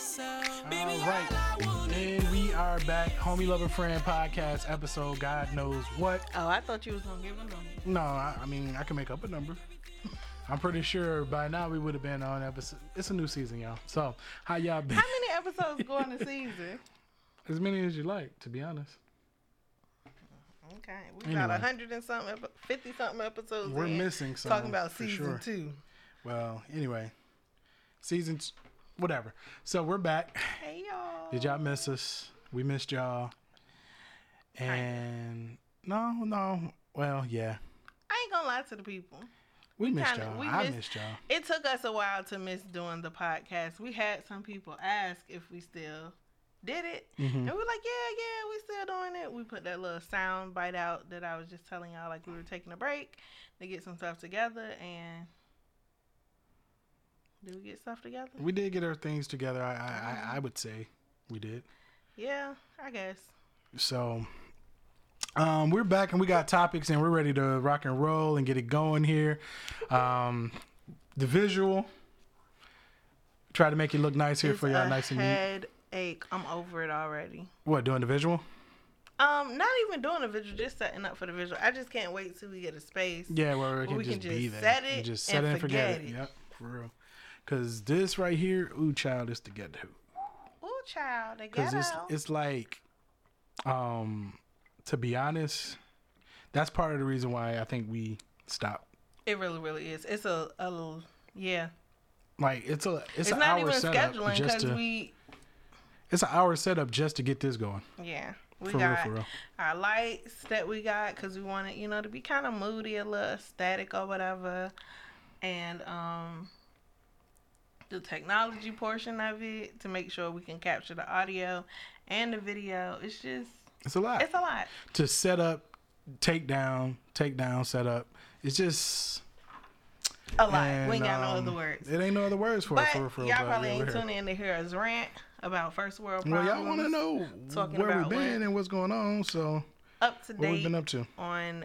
All right. And we are back. Homie Lover Friend podcast episode. God knows what. Oh, I thought you was gonna give a number. No, I, I mean, I can make up a number. I'm pretty sure by now we would have been on episode. It's a new season, y'all. So, how y'all been? How many episodes go in the season? As many as you like, to be honest. Okay, we got a hundred and something, fifty something episodes. We're in, missing some. talking about season sure. two. Well, anyway, season seasons, whatever. So we're back. Hey y'all. Did y'all miss us? We missed y'all. And no, no. Well, yeah, I ain't gonna lie to the people. we missed kinda- y'all. we I missed- missed y'all. It took us a while to miss doing the podcast. We had some people ask if we still did it, Mhm. and we were like, "Yeah, yeah, we still doing it." We put that little sound bite out that I was just telling y'all, like we were taking a break to get some stuff together, and did we get stuff together? We did get our things together. I, I, I, I would say we did. Yeah, I guess. So, um, we're back and we got topics and we're ready to rock and roll and get it going here. Um, the visual. Try to make it look nice here It's for y'all, nice and neat. headache. I'm over it already. What doing the visual? Um, not even doing the visual, just setting up for the visual. I just can't wait till we get a space. Yeah, where it Where we just can be just there. set it just and set it and forget, forget it. it. Yep, for real. Cause this right here, ooh, child, is to get to. Ooh, child, Cause ghetto. it's it's like, um, to be honest, that's part of the reason why I think we stopped. It really, really is. It's a, a little, yeah. Like it's a it's, It's, an not hour even setup scheduling just to we, it's an hour setup just to get this going. yeah, we For real, got for real. our lights that we got because we wanted, you know, to be kind of moody, a little static or whatever, and um, the technology portion of it to make sure we can capture the audio and the video. It's just, It's a lot it's a lot. to set up, take down, take down, set up. It's just A lot. and, we ain't got um, no other words. It ain't no other words for But it. For, for, y'all probably ain't here. tuning in to hear us rant about first world problems. Well, y'all want to know talking where we've been what- and what's going on. So up to what we've date been up to. on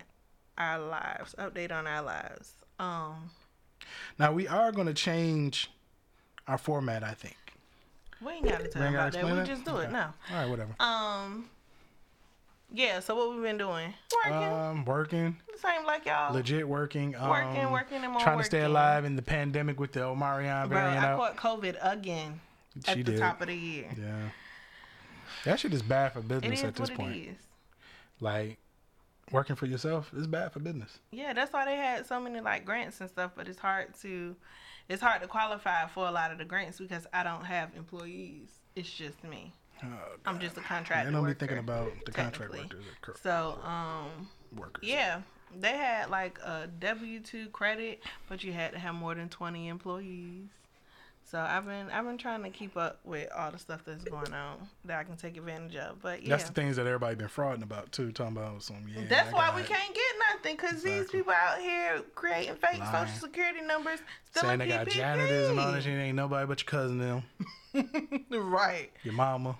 our lives. Update on our lives. Um, Now we are going to change our format. I think. we ain't got to talk We ain't gotta about that. We it? just do it now. All right, whatever. Um, yeah. So what we been doing? Working. Um, working, Same like y'all. legit working. Um, Working, working, and more Trying to stay alive in the pandemic with the Omarion Bro, variant I out. caught COVID again she at the did. top of the year. Yeah. That shit is bad for business at this what point. it is. Like working for yourself is bad for business. Yeah, that's why they had so many like grants and stuff, but it's hard to it's hard to qualify for a lot of the grants because I don't have employees. It's just me. Oh, I'm just a contractor. I don't be thinking about the contract workers, So, um workers. yeah, they had like a W2 credit, but you had to have more than 20 employees. So I've been I've been trying to keep up with all the stuff that's going on that I can take advantage of. But yeah. That's the things that everybody been frauding about too. Talking about some yeah. That's why we it. can't get nothing because these people out here creating fake Lying. social security numbers, saying they got janitors and all that shit. Ain't nobody but your cousin, them, right. your mama,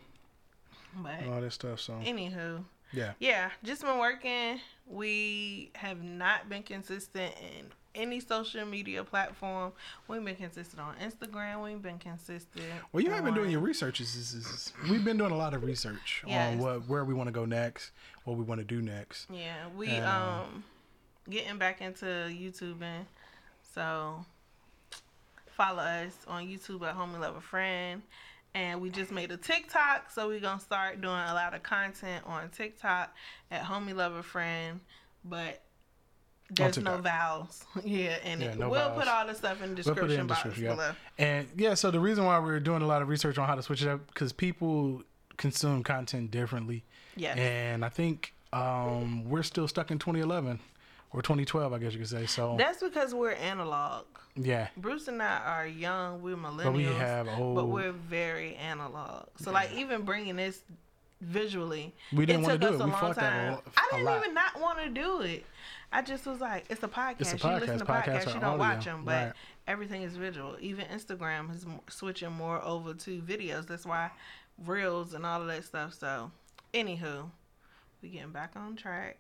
But all that stuff. So anywho, yeah, yeah, just been working. We have not been consistent in any social media platform. We've been consistent on Instagram. We've been consistent. well, you have been doing your research. Is, is, is, we've been doing a lot of research Yes. on what where we want to go next, what we want to do next. Yeah, we And, um getting back into YouTubing. So follow us on YouTube at Homie Love a Friend. And we just made a TikTok, so we're gonna start doing a lot of content on TikTok at Homie Love a Friend. But there's no vowels. yeah, and Yeah, no we'll vowels. put all the stuff in the We'll description in box description, yeah. below. And yeah, so the reason why we're doing a lot of research on how to switch it up because people consume content differently. Yeah. And I think um, we're still stuck in 2011 or 2012, I guess you could say. So That's because we're analog. yeah, Bruce and I are young. We're millennials. but we have old. but we're very analog. So like even bringing this visually, We didn't it wanna do it. We long fought that time. lo- didn't lot. even not want to do it. I just was like, it's a podcast. It's a You listen to Podcasts You don't watch them, but Right. everything is visual. Even Instagram is switching more over to videos. That's why reels and all of that stuff. So, anywho, we getting back on track.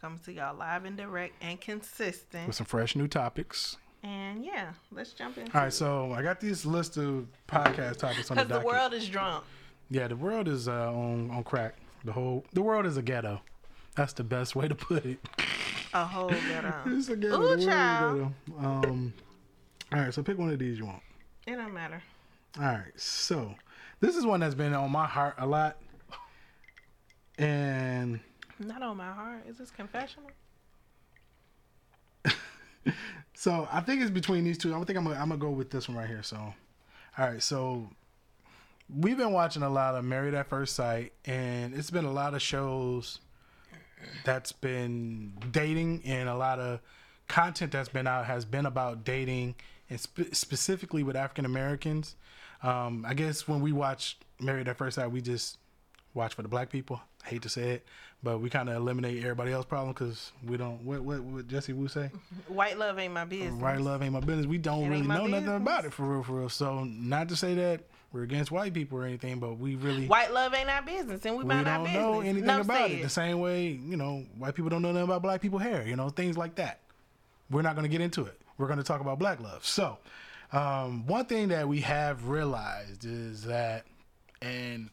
Coming to y'all live and direct and consistent. with some fresh new topics. And yeah, let's jump in. All right, so I got this list of podcast topics on the because the world is drunk. Yeah, the world is uh, on on crack. The whole the world is a ghetto. That's the best way to put it. A whole ghetto. It's a ghetto. Ooh, the world is a child. ghetto. Um, all right, so pick one of these you want. It don't matter. All right, so this is one that's been on my heart a lot, and Not on my heart. Is this confessional? so I think it's between these two. I think I'm gonna, I'm gonna go with this one right here. So, all right, so we've been watching a lot of Married at First Sight, and it's been a lot of shows that's been dating, and a lot of content that's been out has been about dating, and spe- specifically with African Americans. Um, I guess when we watch Married at First Sight, we just watch for the black people. I hate to say it, but we kind of eliminate everybody else's problem because we don't. What what what Jessie Woo say? White love ain't my business. Right, love ain't my business. We don't It really know nothing about it for real, for real. So not to say that we're against white people or anything, but we really White love ain't our business, and we, we mind don't business. know anything Enough about said. it. The same way, you know, white people don't know nothing about black people hair. You know, things like that. We're not going to get into it. We're going to talk about black love. So, um, one thing that we have realized is that, and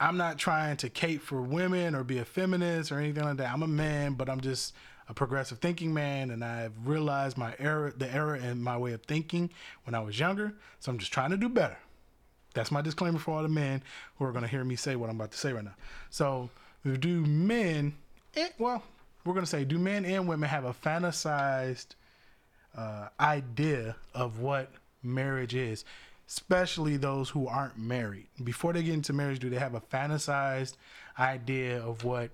I'm not trying to cape for women or be a feminist or anything like that. I'm a man, but I'm just a progressive thinking man, and I've realized my error, the error in my way of thinking when I was younger. So I'm just trying to do better. That's my disclaimer for all the men who are going to hear me say what I'm about to say right now. So, do men, eh, well, we're going to say, do men and women have a fantasized uh, idea of what marriage is, especially those who aren't married? Before they get into marriage, do they have a fantasized idea of what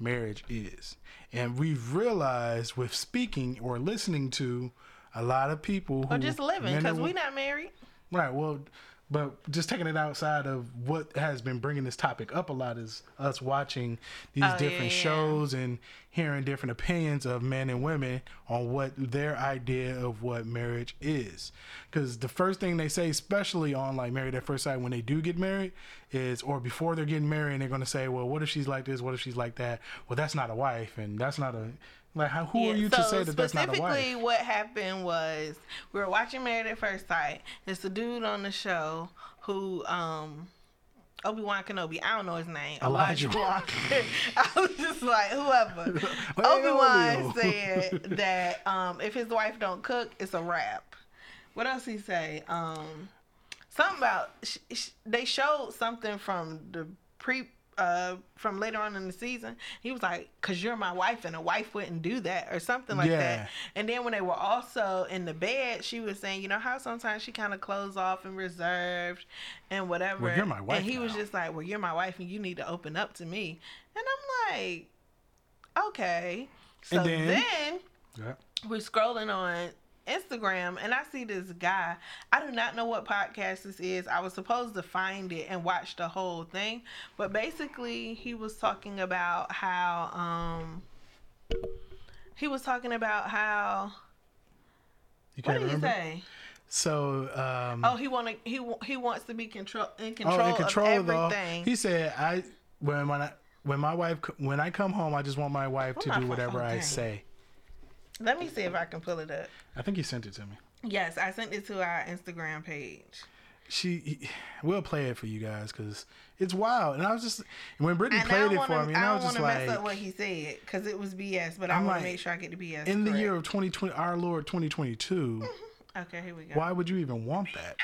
marriage is? And we've realized with speaking or listening to a lot of people who or just living, because we're not married. Right. Well, but just taking it outside of what has been bringing this topic up a lot is us watching these Oh, yeah, different yeah. shows and hearing different opinions of men and women on what their idea of what marriage is. Because the first thing they say, especially on like Married at First Sight, when they do get married, is or before they're getting married, and they're going to say, "Well, what if she's like this? What if she's like that? Well, that's not a wife, and that's not a like. How, who are Yeah, you to say that that's not a wife? specifically, what happened was we were watching Married at First Sight. It's the dude on the show who um Obi Wan Kenobi. I don't know his name. Elijah. Walker. I was just like whoever. Hey, Obi Wan said that um if his wife don't cook, it's a wrap. What else he say? Um, something about sh- sh- they showed something from the pre uh from later on in the season. He was like, "Cause you're my wife, and a wife wouldn't do that," or something like Yeah. that. And then when they were also in the bed, she was saying, "You know how sometimes she kind of closed off and reserved and whatever." Well, you're my wife And he was just like, "Well, you're my wife, and you need to open up to me." And I'm like, "Okay." So And then- then Yeah. we're scrolling on Instagram and I see this guy. I do not know what podcast this is. I was supposed to find it and watch the whole thing, but basically he was talking about how um he was talking about how You what did he say? So, um, Oh, he want to he he wants to be control in oh, control, in control of of everything. He said, "I when when I when my wife when I come home, I just want my wife Where to do whatever I say." Let me see if I can pull it up. I think he sent it to me. Yes, I sent it to our Instagram page. She, he, we'll play it for you guys because it's wild. And I was just when Brittany And played don't it wanna, for me, and I I don't was want just to mess like, up what he said because it was BS. But I'm I want like, to make sure I get the BS. in the year of 2020, our Lord 2022, Okay, here we go. why would you even want that?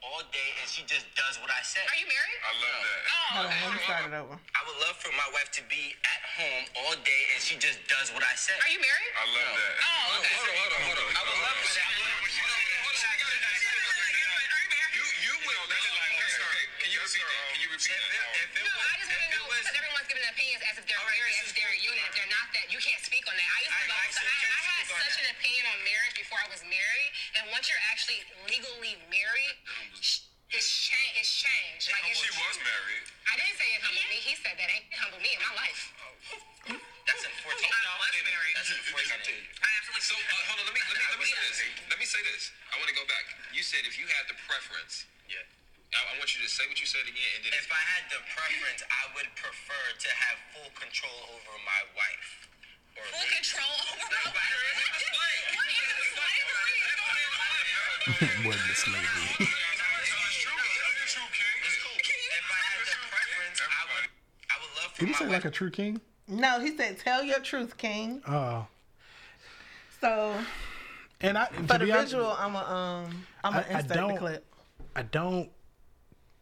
At home all day and she just does what I say. Are you married? I love that. Oh, Hold on, okay. let me start it over. I would love for my wife to be at home all day and she just does what I say. Are you married? I love that. Oh, okay. Hold on, hold on, hold on. I would love for that. You, you would. Can you repeat that? Can you repeat that? If it No, was, I just want to if know it was, because everyone's giving opinions as if they're married, this as is if they're a cool. unit. If they're not that, you can't speak on that. I used to I- love, I I, still I, can't had speak on such that. an opinion on marriage before I was married, and once you're actually legally married, sh- it's change. It's changed. Like it's, she was married. I didn't say it humbled me. He said that ain't humbled me in my life. That's unfortunate. I was married. That's unfortunate. I absolutely. So uh, hold on, let me let me let me say this. Let me say this. I want to go back. You said if you had the preference, Yeah. I, I want you to say what you said again, and then If I had the preference, I would prefer to have full control over my wife. Or Full me. control over my let me explain. What is slavery? Wasn't slavery. It's true. It's true, King. It's cool. If I had the preference, I would, I would love for Did he say like a true king? No, he said, "Tell your truth, King." Oh, So and I for the be honest, visual, I'm a um, I'm gonna I- I insert the don't- clip. I don't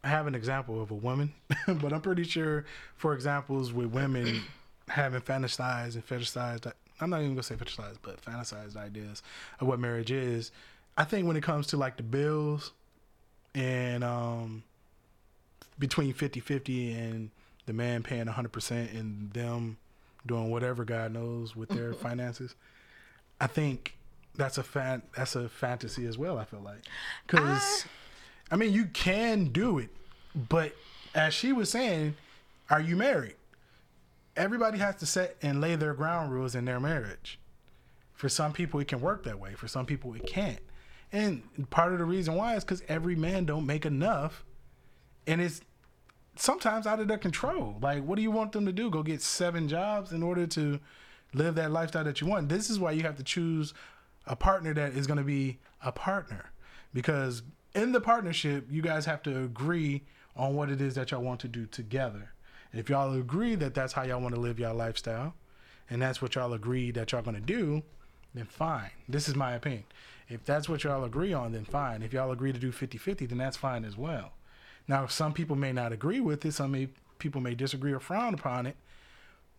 have an example of a woman, but I'm pretty sure for examples with women having fantasized and fetishized. I'm not even gonna say fetishized, but fantasized ideas of what marriage is. I think when it comes to like the bills and um between 50-50 and the man paying 100% and them doing whatever God knows with their finances, I think that's a fan that's a fantasy as well. I feel like because I mean you can do it, but as she was saying, are you married? Everybody has to set and lay their ground rules in their marriage. For some people, it can work that way. For some people, it can't. And part of the reason why is because every man don't make enough, and it's sometimes out of their control. Like, what do you want them to do? Go get seven jobs in order to live that lifestyle that you want? This is why you have to choose a partner that is going to be a partner, because in the partnership, you guys have to agree on what it is that y'all want to do together. And if y'all agree that that's how y'all want to live your lifestyle, and that's what y'all agree that y'all to do, then fine. This is my opinion. If that's what y'all agree on, then fine. If y'all agree to do 50 50, then that's fine as well. Now, some people may not agree with it, some may, people may disagree or frown upon it,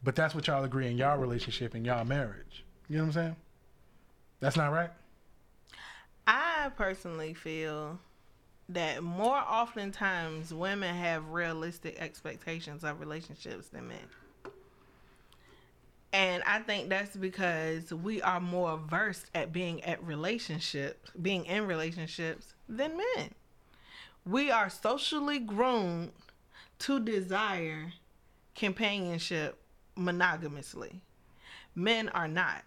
but that's what y'all agree in y'all relationship and y'all marriage. You know what I'm saying? That's not right? I personally feel that more oftentimes women have realistic expectations of relationships than men. And I think that's because we are more versed at being at relationships, being in relationships than men. We are socially groomed to desire companionship monogamously. Men are not.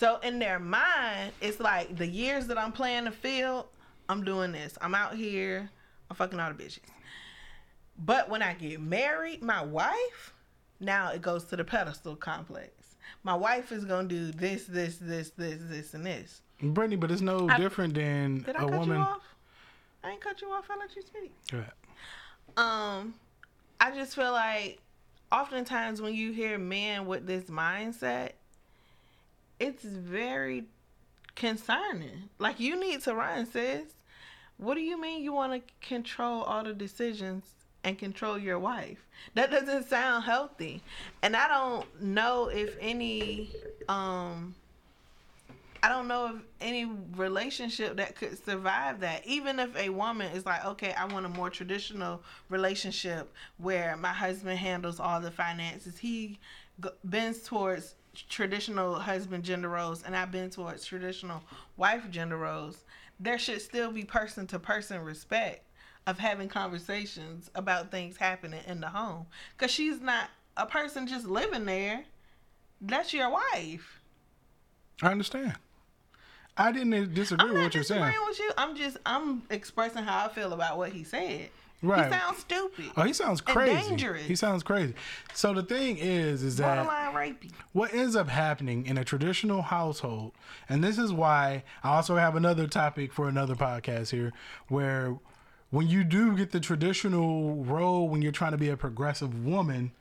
So in their mind, it's like the years that I'm playing the field, I'm doing this. I'm out here, I'm fucking all the bitches. But when I get married, my wife, now it goes to the pedestal complex. My wife is gonna do this, this, this, this, this, and this. Brittany, but it's no I- different than Did I a cut woman. you off? I ain't cut you off. I let you speak. Ahead. Um, I just feel like oftentimes when you hear men with this mindset, it's very concerning. Like you need to run, sis. What do you mean you want to control all the decisions and control your wife? That doesn't sound healthy. And I don't know if any um I don't know of any relationship that could survive that. Even if a woman is like, okay, I want a more traditional relationship where my husband handles all the finances. He bends towards traditional husband gender roles, and I bend towards traditional wife gender roles. There should still be person to person respect of having conversations about things happening in the home. Because she's not a person just living there, that's your wife. I understand. I didn't disagree I'm with what you're saying. disagreeing with you. I'm just I'm expressing how I feel about what he said. Right. He sounds stupid. Oh, he sounds crazy. dangerous. He sounds crazy. So the thing is, is that Borderline rapey. what ends up happening in a traditional household, and this is why I also have another topic for another podcast here, where when you do get the traditional role when you're trying to be a progressive woman,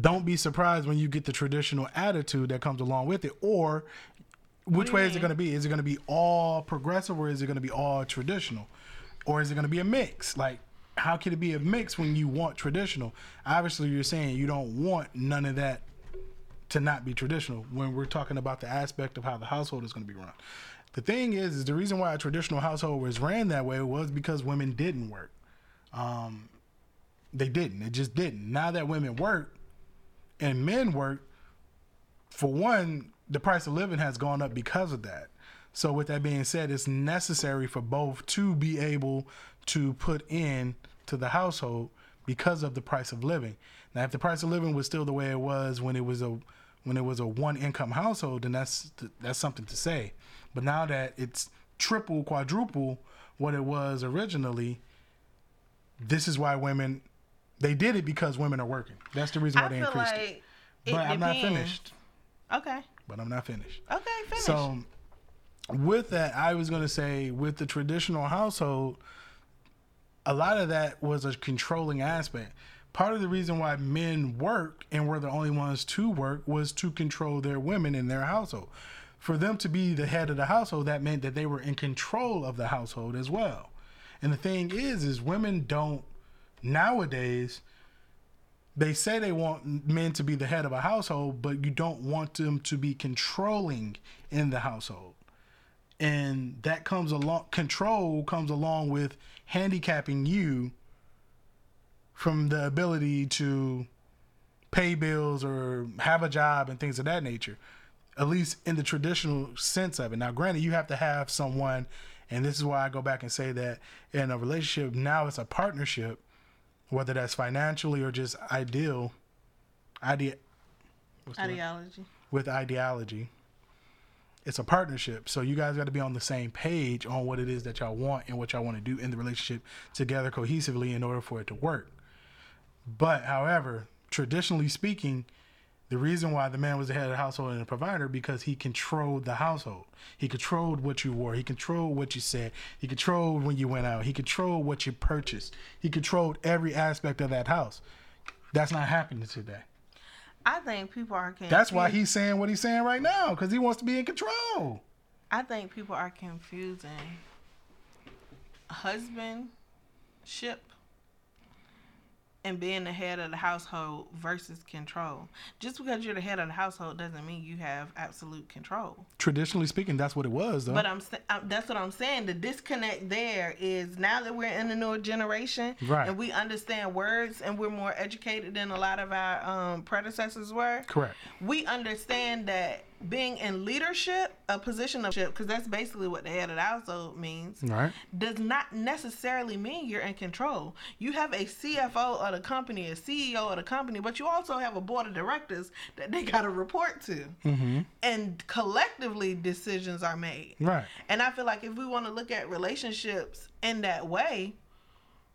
don't be surprised when you get the traditional attitude that comes along with it. Or which way you is it going to be? Is it going to be all progressive or is it going to be all traditional? Or is it going to be a mix? Like, how can it be a mix when you want traditional? Obviously, you're saying you don't want none of that to not be traditional when we're talking about the aspect of how the household is going to be run. The thing is, is the reason why a traditional household was ran that way was because women didn't work. Um, they didn't. It just didn't. Now that women work and men work, for one, the price of living has gone up because of that. So, with that being said, it's necessary for both to be able to put in to the household because of the price of living. Now, if the price of living was still the way it was when it was a when it was a one income household, then that's that's something to say. But now that it's triple, quadruple what it was originally, this is why women they did it because women are working. That's the reason why I they increased like it But I'm not finished. Okay. But I'm not finished. Okay, finish. So with that, I was going to say with the traditional household, a lot of that was a controlling aspect. Part of the reason why men work and were the only ones to work was to control their women in their household. For them to be the head of the household, that meant that they were in control of the household as well. And the thing is, is women don't nowadays. They say they want men to be the head of a household, but you don't want them to be controlling in the household. And that comes along control comes along with handicapping you from the ability to pay bills or have a job and things of that nature at least in the traditional sense of it. Now granted you have to have someone and this is why i go back and say that in a relationship now it's a partnership whether that's financially or just ideal idea what's word? Ideology. with ideology. It's a partnership. So you guys got to be on the same page on what it is that y'all want and what y'all want to do in the relationship together cohesively in order for it to work. But however, traditionally speaking, the reason why the man was the head of the household and a provider because he controlled the household. He controlled what you wore. He controlled what you said. He controlled when you went out. He controlled what you purchased. He controlled every aspect of that house. That's not happening today. I think people are confused. That's why he's saying what he's saying right now because he wants to be in control. I think people are confusing husbandship and being the head of the household versus control. Just because you're the head of the household doesn't mean you have absolute control. Traditionally speaking, that's what it was, though. But I'm that's what I'm saying. The disconnect there is now that we're in the newer generation Right. and we understand words and we're more educated than a lot of our um, predecessors were. Correct. We understand that being in leadership, a position of because that's basically what the head of the household means Right. does not necessarily mean you're in control. You have a CFO of the company, a CEO of the company, but you also have a board of directors that they got to report to. Mm-hmm. And collectively, decisions are made. Right. And I feel like if we want to look at relationships in that way,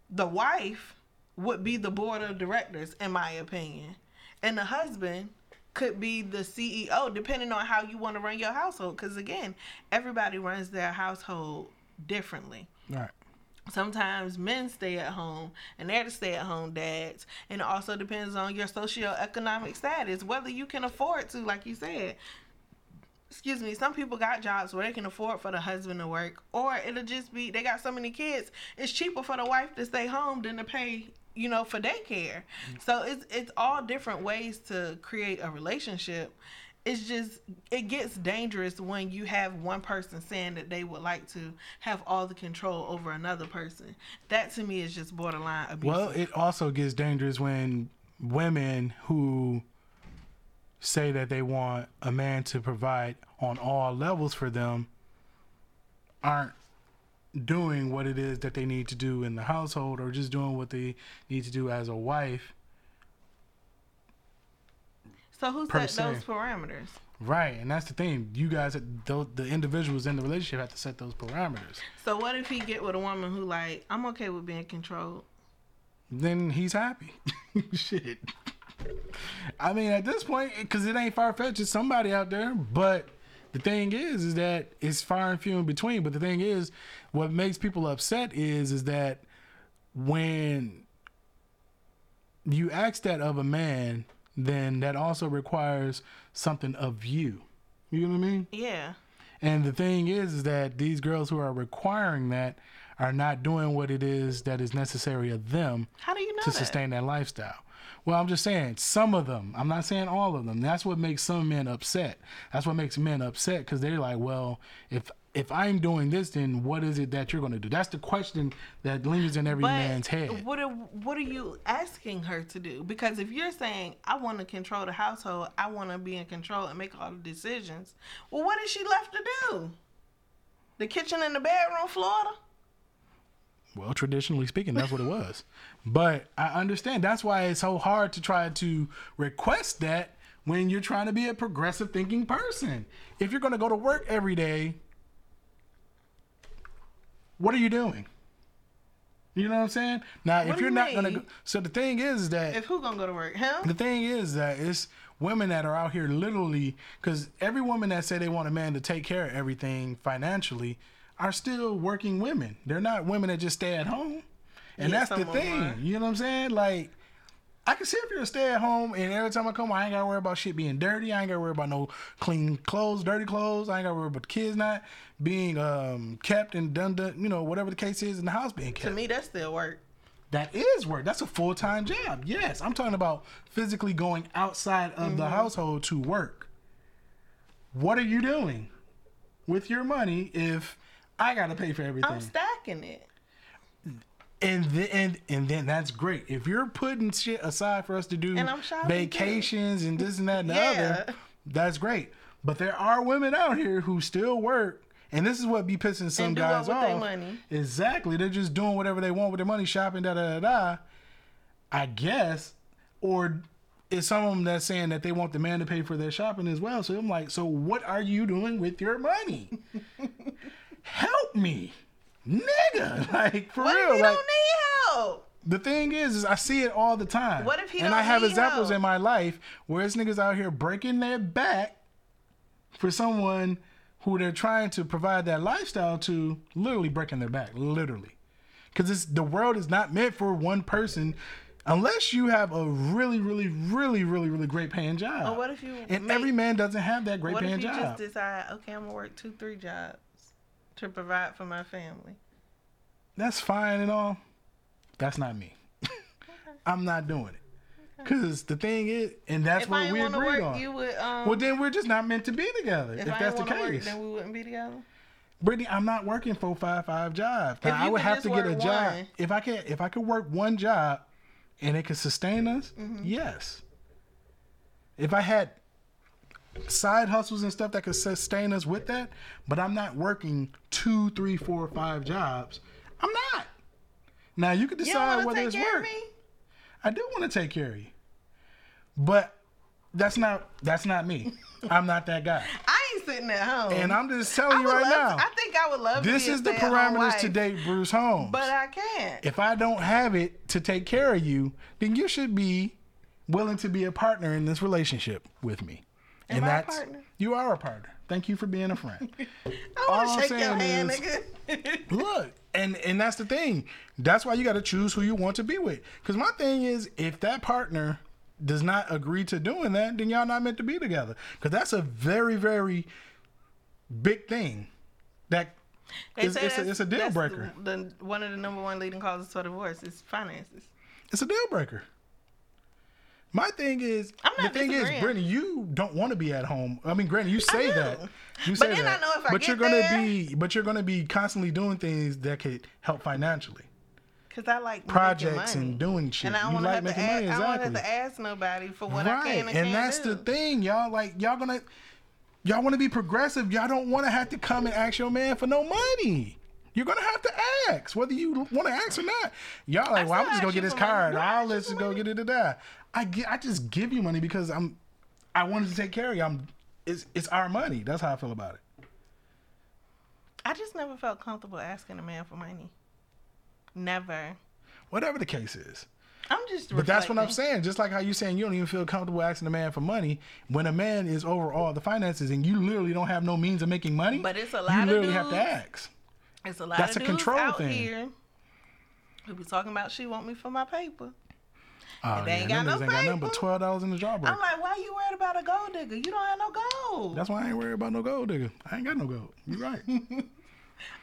the wife would be the board of directors, in my opinion. And the husband could be the CEO, depending on how you want to run your household. Because again, everybody runs their household differently. Right. Sometimes men stay at home and they're the stay at home dads. And it also depends on your socioeconomic status, whether you can afford to, like you said. Excuse me, some people got jobs where they can afford for the husband to work, or it'll just be they got so many kids, it's cheaper for the wife to stay home than to pay, you know, for daycare. Mm. So it's it's all different ways to create a relationship. It's just it gets dangerous when you have one person saying that they would like to have all the control over another person. That to me is just borderline abusive. Well, it also gets dangerous when women who say that they want a man to provide on all levels for them aren't doing what it is that they need to do in the household or just doing what they need to do as a wife. so who set those parameters? Right. And that's the thing. You guys, the, the individuals in the relationship have to set those parameters. So what if he get with a woman who like I'm okay with being controlled? then he's happy. Shit. I mean, at this point, because it ain't far fetched, it's somebody out there. But the thing is, is that it's far and few in between. But the thing is, what makes people upset is, is that when you ask that of a man, then that also requires something of you. You know what I mean? Yeah. And the thing is, is that these girls who are requiring that are not doing what it is that is necessary of them How do you know to that? sustain that lifestyle. Well, I'm just saying some of them. I'm not saying all of them. That's what makes some men upset. That's what makes men upset because they're like, well, if if I'm doing this, then what is it that you're going to do? That's the question that lingers in every But man's head. what are what are you asking her to do? Because if you're saying I want to control the household, I want to be in control and make all the decisions. Well, what is she left to do? The kitchen and the bedroom, Florida. Well, traditionally speaking, that's what it was. But I understand. That's why it's so hard to try to request that when you're trying to be a progressive thinking person. If you're going to go to work every day, what are you doing? You know what I'm saying? Now, What if you're you not gonna go, so the thing is, is that If who gonna go to work? Him? the thing is that it's women that are out here literally because every woman that say they want a man to take care of everything financially are still working women. They're not women that just stay at home. And Yeah, that's the some of them thing. are. You know what I'm saying? Like I can see if you're a stay at home and every time I come, I ain't gotta worry about shit being dirty. I ain't gotta worry about no clean clothes, dirty clothes. I ain't gotta worry about the kids not being um, kept and done, done, you know, whatever the case is in the house being kept. To me, that's still work. That is work. That's a full time job. Yes, I'm talking about physically going outside of Mm-hmm. the household to work. What are you doing with your money if I got to pay for everything? I'm stacking it. And then and, and then that's great. If you're putting shit aside for us to do And I'm vacations and this and that and the other, that's great. But there are women out here who still work. And this is what be pissing some And do what guys off. Exactly. They're just doing whatever they want with their money, shopping, da da da da. I guess. Or is some of them that's saying that they want the man to pay for their shopping as well. So I'm like, so what are you doing with your money? Help me. Nigga. Like for What real. if he like don't need help? the thing is, is I see it all the time. What if he and I have examples help? in my life where it's niggas out here breaking their back for someone who they're trying to provide that lifestyle to, literally breaking their back, literally. Because it's the world is not meant for one person, unless you have a really, really, really, really, really great paying job. Or what if you and make- every man doesn't have that great What paying if you job. just decide, okay, I'm gonna work two, three jobs to provide for my family? That's fine and all. That's not me. I'm not doing it. Cause the thing is, and that's if what we agreed work, on. would. Um, Well, then we're just not meant to be together. If, if, that's the to work, case, then we wouldn't be together. Brittany, I'm not working four, five, five jobs. Now, I would have to get a job. one. If I could, if I could work one job, and it could sustain us, Mm-hmm. yes. If I had side hustles and stuff that could sustain us with that, but I'm not working two, three, four, five jobs. I'm not. Now you could You decide want whether it's work. I do want to take care of you, but that's not that's not me. I'm not that guy. I ain't sitting at home. And I'm just telling you right now. to- I think I would love to This is the parameters to date Bruce Holmes. But I can't. if I don't have it to take care of you, then you should be willing to be a partner in this relationship with me. Am and I that's you are a partner. Thank you for being a friend. I want to shake your hand, is- nigga. Look, and and that's the thing. That's why you got to choose who you want to be with. Because my thing is, if that partner does not agree to doing that, then y'all not meant to be together. Because that's a very very big thing. That it's, a, it's a deal breaker. The, the one of the number one leading causes for divorce is finances. It's a deal breaker. My thing is, the thing is. Brittany, you don't want to be at home. I mean, granted, you say that, you But say that, know if I but you're gonna there- be, but you're gonna be constantly doing things that could help financially. Cause I like Projects money. and doing shit. And I don't You want to like have to making ask, money, I don't have to ask nobody for what I can and, and that's do. the thing, y'all. Like, y'all gonna, y'all want to be progressive. Y'all don't want to have to come and ask your man for no money. You're gonna have to ask whether you want to ask or not. Y'all like, well, I'm just gonna get this card. I'll let's for go get it. Da. I get, I just give you money because I'm, I wanted to take care of you. I'm, it's, it's our money. That's how I feel about it. I just never felt comfortable asking a man for money. Never. Whatever the case is. I'm just. But that's what I'm saying. Just like how you saying you don't even feel comfortable asking a man for money when a man is over all the finances and you literally don't have no means of making money. But it's a you lot of literally have to ask. It's a lot That's of a dudes control out thing. here who be talking about she want me for my paper. Oh, they ain't yeah, got no ain't got nothing but paper. twelve dollars in the jawbreaker. I'm like, why you worried about a gold digger? You don't have no gold. That's why I ain't worried about no gold digger. I ain't got no gold. You right.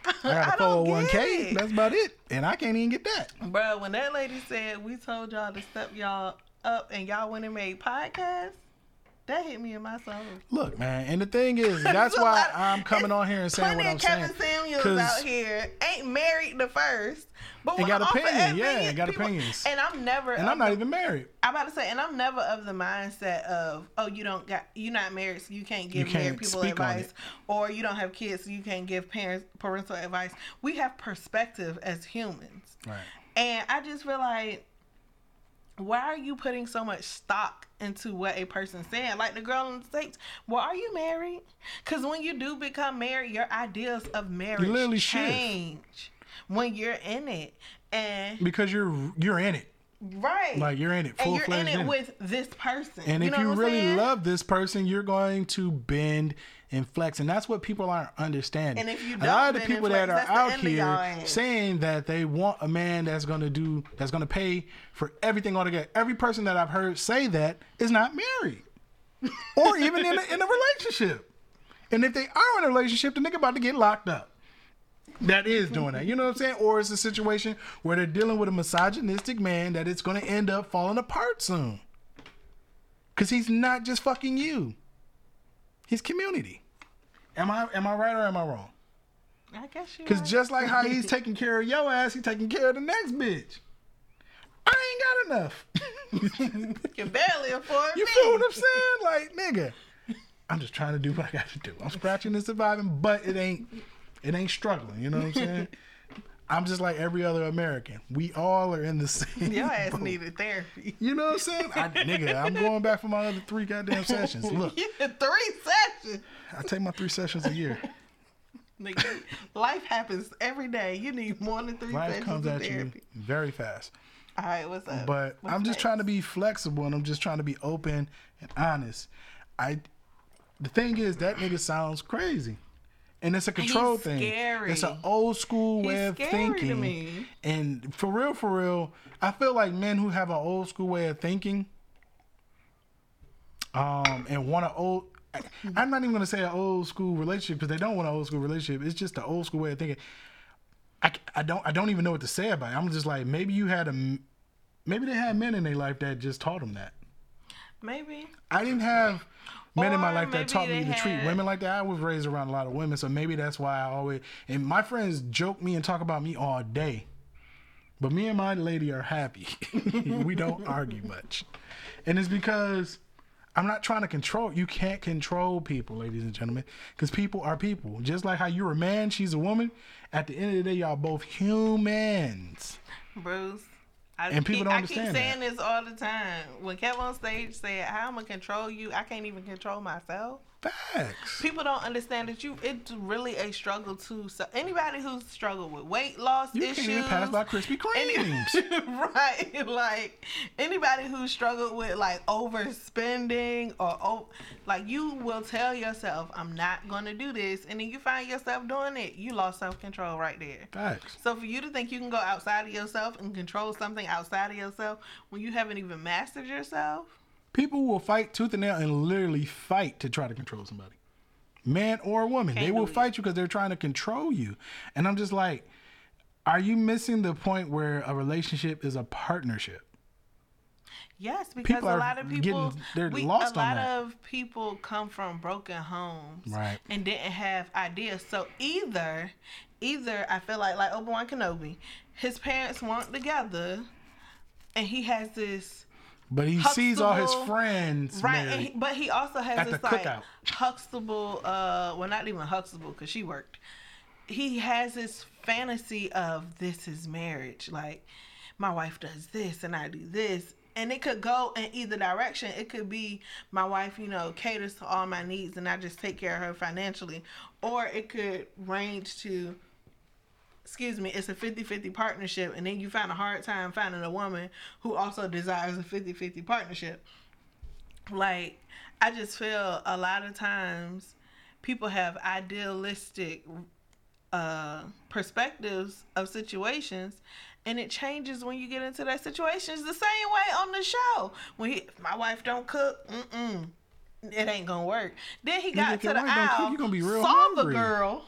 I got a four hundred one get k. That's about it, and I can't even get that. Bro, when that lady said we told y'all to step y'all up and y'all went and made podcasts, that hit me in my soul. Look, man, and the thing is, that's why lot- I'm coming on here and saying what I'm of saying. Kevin Samuels out here ain't married the first, but And got opinion, yeah, opinions, got people- opinions. And I'm never. And I'm not the- even married. I'm about to say, and I'm never of the mindset of, oh, you don't got, you're not married, so you can't give can't married people advice, or you don't have kids, so you can't give parents parental advice. We have perspective as humans, Right. and I just feel like, why are you putting so much stock into what a person said? Like the girl in the states, well, are you married? Because when you do become married, your ideas of marriage literally shift. change. when you're in it. And because you're you're in it. right. Like you're in it, and full you're in fledged. it with this person. And you if you really saying? love this person, you're going to bend and flex, and that's what people aren't understanding. And if you a lot of the people that are out end of y'all here saying that they want a man that's going to do that's going to pay for everything altogether. Every person that I've heard say that is not married, or even in a, in a relationship. And if they are in a relationship, the nigga about to get locked up. That is doing that. You know what I'm saying? Or it's a situation where they're dealing with a misogynistic man that it's going to end up falling apart soon. Cause he's not just fucking you. He's community. Am I am I right or am I wrong? I guess you Cause right. just like how he's taking care of your ass, he's taking care of the next bitch. I ain't got enough. You can barely afford you me. feel what I'm saying? Like, nigga. I'm just trying to do what I got to do. I'm scratching and surviving, but it ain't it ain't struggling, you know what I'm saying? I'm just like every other American. We all are in the same Your ass boat. needed therapy. You know what I'm saying? I, nigga, I'm going back for my other three goddamn sessions. Look, You three sessions. I take my three sessions a year. Nigga, life happens every day. You need more than three Life sessions comes at you therapy. very fast. All right, what's up? But What's I'm just trying to be flexible and I'm just trying to be open and honest. I the thing is that nigga sounds crazy. And it's a control thing. scary. It's an old school way He's of scary thinking. to me. And for real, for real, I feel like men who have an old school way of thinking, um, and want to old. I- I'm not even gonna say an old school relationship because they don't want an old school relationship. It's just the old school way of thinking. I, I don't I don't even know what to say about it. I'm just like maybe you had a maybe they had men in their life that just taught them that. maybe. I didn't have men in my life that taught me to treat women like that. I was raised around a lot of women, so maybe that's why I always and my friends joke me and talk about me all day. But me and my lady are happy. we don't argue much. And it's because I'm not trying to control. You can't control people, ladies and gentlemen, because people are people. Just like how you're a man, she's a woman. At the end of the day, y'all both humans. Bruce. I And people keep, don't understand. I keep saying this all the time. When Kev on stage said, "How I'm gonna control you? I can't even control myself." Facts. People don't understand that you. It's really a struggle too. So anybody who's struggled with weight loss You issues, can't even pass by Krispy Kremes. right? Like anybody who struggled with like overspending or oh, like you will tell yourself, "I'm not gonna do this," and then you find yourself doing it. You lost self control right there. Facts. So for you to think you can go outside of yourself and control something outside of yourself when you haven't even mastered yourself, People will fight tooth and nail and literally fight to try to control somebody. Man or woman. they Can't will do it. fight you because they're trying to control you. And I'm just like, are you missing the point where a relationship is a partnership? yes, because People a lot of people, getting- they're we, lost a lot that. of people come from broken homes, Right. and didn't have ideas. So either, either I feel like like Obi Wan Kenobi, his parents weren't together, and he has this But he sees all his friends Right, and he, but he also has At this the like. Huxtable, uh, well, not even Huxtable because she worked. He has this fantasy of this is marriage. Like, my wife does this and I do this. And it could go in either direction. It could be my wife, you know, caters to all my needs and I just take care of her financially. Or it could range to, excuse me, it's a 50 50 partnership. And then you find a hard time finding a woman who also desires a 50 50 partnership like i just feel a lot of times people have idealistic uh perspectives of situations and it changes when you get into that situation it's the same way on the show when he, my wife don't cook mm-mm it ain't gonna work then he got to the don't cook, aisle you gonna be real saw hungry. the girl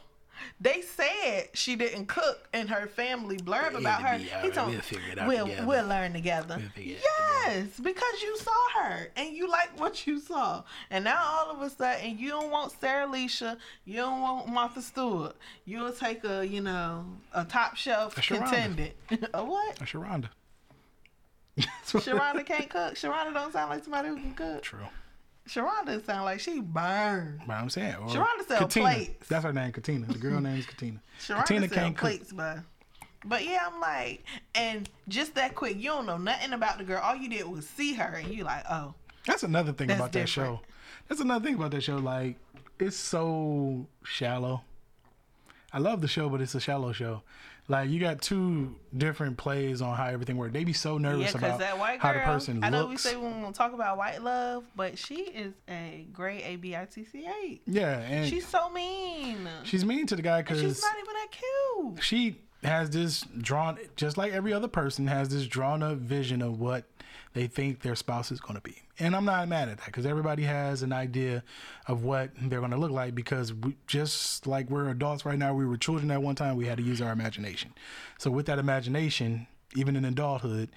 they said she didn't cook and her family blurb about her. He told We'll figure it out we'll, together. we'll learn together. out yes, because you saw her and you like what you saw. And now all of a sudden you don't want Sarah Alicia, you don't want Martha Stewart. You'll take a, you know, a top shelf A contendant. a what? A Sharonda. Sharonda can't cook. Sharonda don't sound like somebody who can cook. True. Sharonda sound like she burned. But I'm saying. Or Sharonda sell Katina. plates. That's her name, Katina. The girl name is Katina. Sharonda Katina sell can't cook. plates, but but yeah, I'm like, and just that quick, you don't know nothing about the girl. All you did was see her, and you like, oh, That's another thing That's about that show. That's another thing about that show. Like, it's so shallow. I love the show, but it's a shallow show. Like you got two different plays on how everything worked. They be so nervous because about that white how girl. the person I know looks. we say we won't talk about white love, but she is a great ABITC8. yeah, and She's so mean. she's mean to the guy because she's not even that cute. she has this drawn, just like every other person, has this drawn up vision of what they think their spouse is going to be. And I'm not mad at that because everybody has an idea of what they're going to look like because we, just like we're adults right now, we were children at one time, we had to use our imagination. So with that imagination, even in adulthood,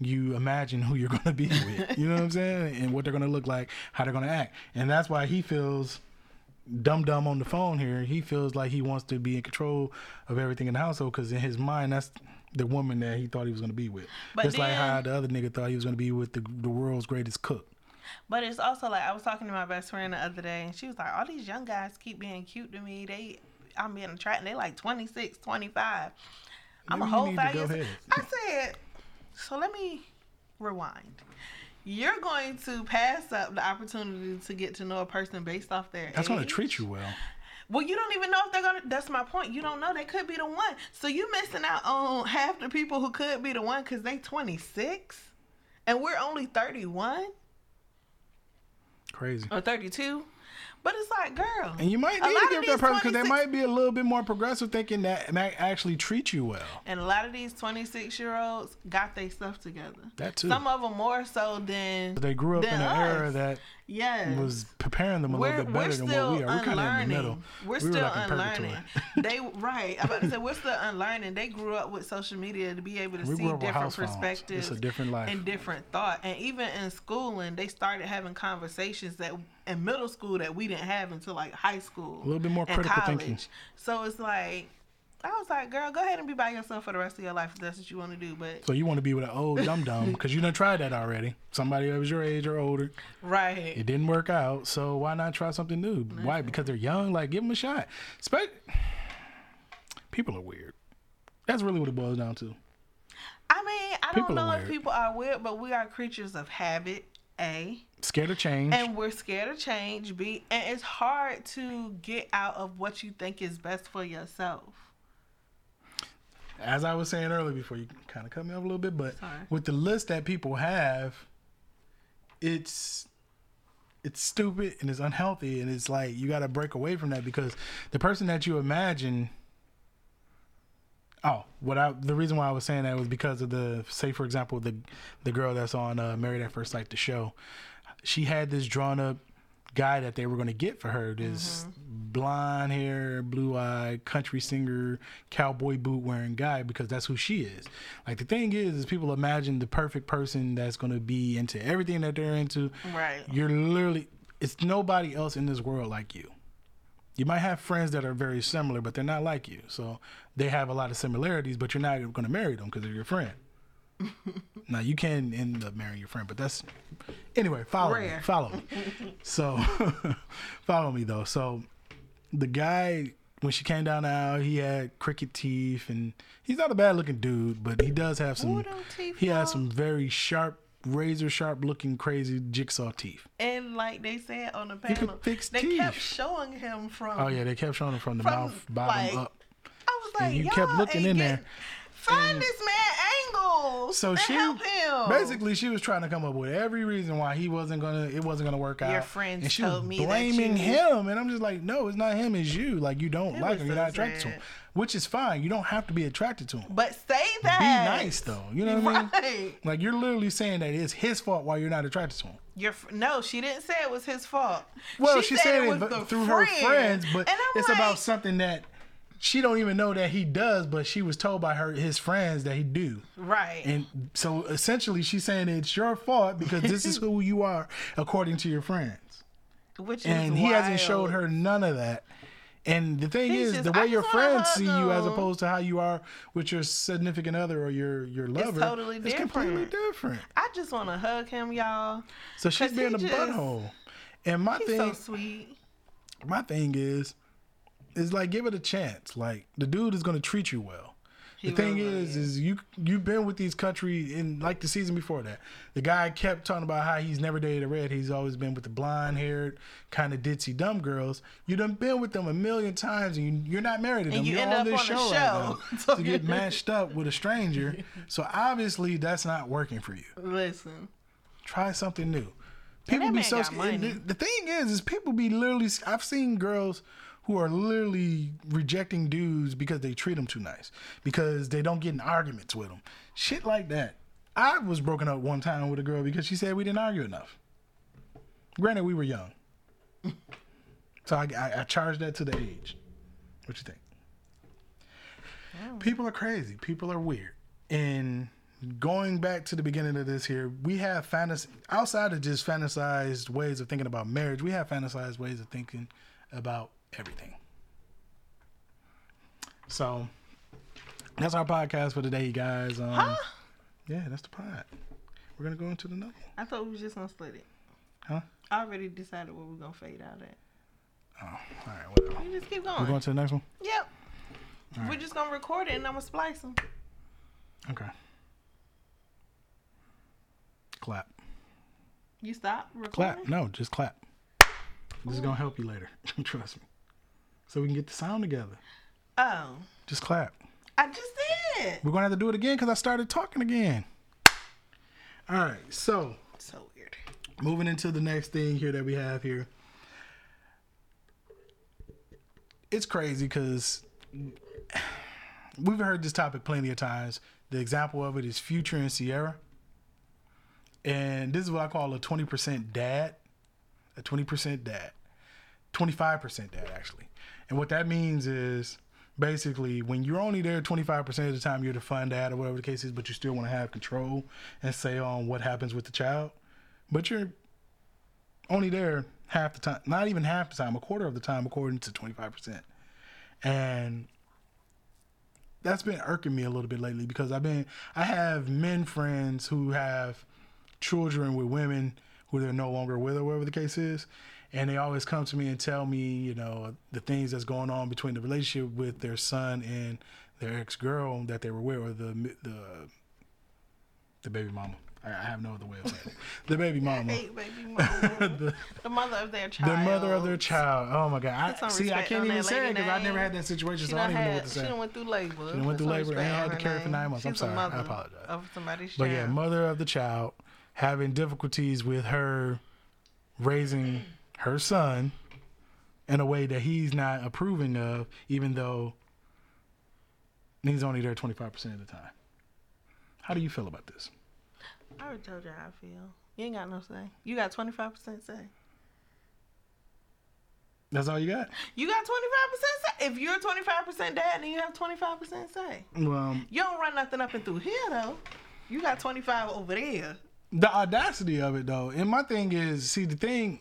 you imagine who you're going to be with. You know what I'm saying? And what they're going to look like, how they're going to act. And that's why he feels dumb dumb on the phone here. He feels like he wants to be in control of everything in the household because in his mind, that's the woman that he thought he was going to be with. But Just like how the other nigga thought he was going to be with the, the world's greatest cook. But it's also like I was talking to my best friend the other day, and she was like, "All these young guys keep being cute to me. They, I'm being attracted. They like 26, 25. I'm a Maybe you whole five years. I said, so let me rewind. You're going to pass up the opportunity to get to know a person based off their That's going to treat you well. Well, you don't even know if they're gonna. That's my point. You don't know. They could be the one. So you missing out on half the people who could be the one because they 26, and we're only 31 Crazy. or 32. But it's like, girl. And you might need to give that person because they 26 might be a little bit more progressive thinking that might actually treat you well. And a lot of these 26 year olds got their stuff together. That too. Some of them more so than. They grew up in an era that Yes. was preparing them a we're, little bit better than what we are. We're kind of in the middle. We're We still like unlearning. they right. I'm about to say we're still unlearning. They grew up with social media to be able to We see grew up with different phones. It's perspectives. a different life. and different thought. And even in schooling, they started having conversations that in middle school that we didn't have until like high school. A little bit more critical college. thinking. So it's like. I was like, girl, go ahead and be by yourself for the rest of your life if that's what you want to do. But So you want to be with an old dum dum because you done tried that already. Somebody that was your age or older. right, It didn't work out. So why not try something new? Why? Because they're young. Like give them a shot. Spe- People are weird. That's really what it boils down to. I mean, I People don't know if people are weird, but we are creatures of habit. A Scared of change. and we're scared of change. B and it's hard to get out of what you think is best for yourself. As I was saying earlier, before you kind of cut me off a little bit, but Sorry. with the list that people have, it's it's stupid and it's unhealthy and it's like you got to break away from that because the person that you imagine oh what i the reason why i was saying that was because of the say for example the the girl that's on uh, married at first sight the show she had this drawn up guy that they were going to get for her this mm-hmm. blonde hair blue eyed, country singer cowboy boot wearing guy because that's who she is. Like the thing is is people imagine the perfect person that's going to be into everything that they're into. Right. you're literally it's nobody else in this world like you. You might have friends that are very similar but they're not like you. So they have a lot of similarities but you're not going to marry them because they're your friend now you can end up marrying your friend but that's anyway follow me follow me so follow me though so the guy when she came down the aisle he had crooked teeth and he's not a bad looking dude but he does have some Who them teeth, he has some very sharp razor sharp looking crazy jigsaw teeth And like they said on the panel, they teeth. kept showing him from. Oh yeah, they kept showing him from the From, mouth bottom like, up. I was like, you y'all kept looking in get- there, Find and- this man angles. So she basically she was trying to come up with every reason why he wasn't gonna it wasn't gonna work out. Your friends and she told was me that blaming him, and I'm just like, no, it's not him, it's you. Like you don't It like him, you're not attracted to him, which is fine. You don't have to be attracted to him. But say that. Be nice though. You know what I mean? Like you're literally saying that it's his fault why you're not attracted to him. Your no, she didn't say it was his fault. Well, she, said, it, was through her friends, but it's like, about something that she don't even know that he does, but she was told by her his friends that he do. right. And so essentially, she's saying it's your fault because this is who you are according to your friends. Which is And he hasn't showed her none of that. And the thing He's is, just- the I way your friends see you as opposed to how you are with your significant other or your your lover, totally it's completely different. different. I just want to hug him, y'all. So she's being a just- butthole. And my thing, so sweet. my thing is, is like give it a chance. Like the dude is gonna treat you well. The thing is, is you you've been with these country in like the season before that. The guy kept talking about how he's never dated a red. He's always been with the blonde haired, kind of ditzy dumb girls. You done been with them a million times, and you, you're not married to them. you you're end on up this on show, show. right So to get matched up with a stranger. So obviously that's not working for you. Listen, Try something new. People be so. The, the thing is, is people be literally. I've seen girls who are literally rejecting dudes because they treat them too nice, because they don't get in arguments with them, shit like that. I was broken up one time with a girl because she said we didn't argue enough. Granted, we were young, so I, I, I charged that to the age. What you think? People are crazy. People are weird. And going back to the beginning of this here, we have fantasy outside of just fantasized ways of thinking about marriage. We have fantasized ways of thinking about everything. So that's our podcast for today, you guys. Um, Huh? Yeah, that's the pod. We're gonna go into the next. I thought we was just gonna split it. Huh? I already decided where we're gonna fade out at. Oh, all right. Whatever. You just keep going. We're going. to the next one. Yep. We're just gonna record it and I'm gonna splice them. Okay. Clap. You stop recording. Clap. No, just clap. This is gonna help you later. Trust me. So we can get the sound together. Oh, Just clap. I just did. We're gonna have to do it again because I started talking again. All right. So So weird. moving into the next thing here that we have here. It's crazy because we've heard this topic plenty of times. The example of it is Future and Ciara. And this is what I call a 20% dad. A 20% dad. 25% dad, actually. And what that means is basically when you're only there 25% of the time, you're the fun dad or whatever the case is, but you still want to have control and say on what happens with the child. But you're only there half the time, not even half the time, a quarter of the time, according to 25%. And that's been irking me a little bit lately because I've been, I have men friends who have children with women who they're no longer with or whatever the case is. And they always come to me and tell me, you know, the things that's going on between the relationship with their son and their ex girl that they were with, or the the the baby mama. I, I have no other way of saying it. The baby mama. Hey, baby mama. the mother of their child. The mother of their child. Oh my God! I, see, I can't even say it because I never had that situation, She so I don't even know what to she say. done went through labor. She done went through labor and had to carry for nine months. She I'm sorry. I apologize. Of somebody's But yeah, mother of the child having difficulties with her raising her son in a way that he's not approving of, even though he's only there 25% of the time. How do you feel about this? I already told you how I feel. You ain't got no say. You got 25% say. That's all you got? You got 25% say. If you're 25% dad, then you have 25% say. Well, um, You don't run nothing up and through here, though. You got 25 over there. the audacity of it though and my thing is see the thing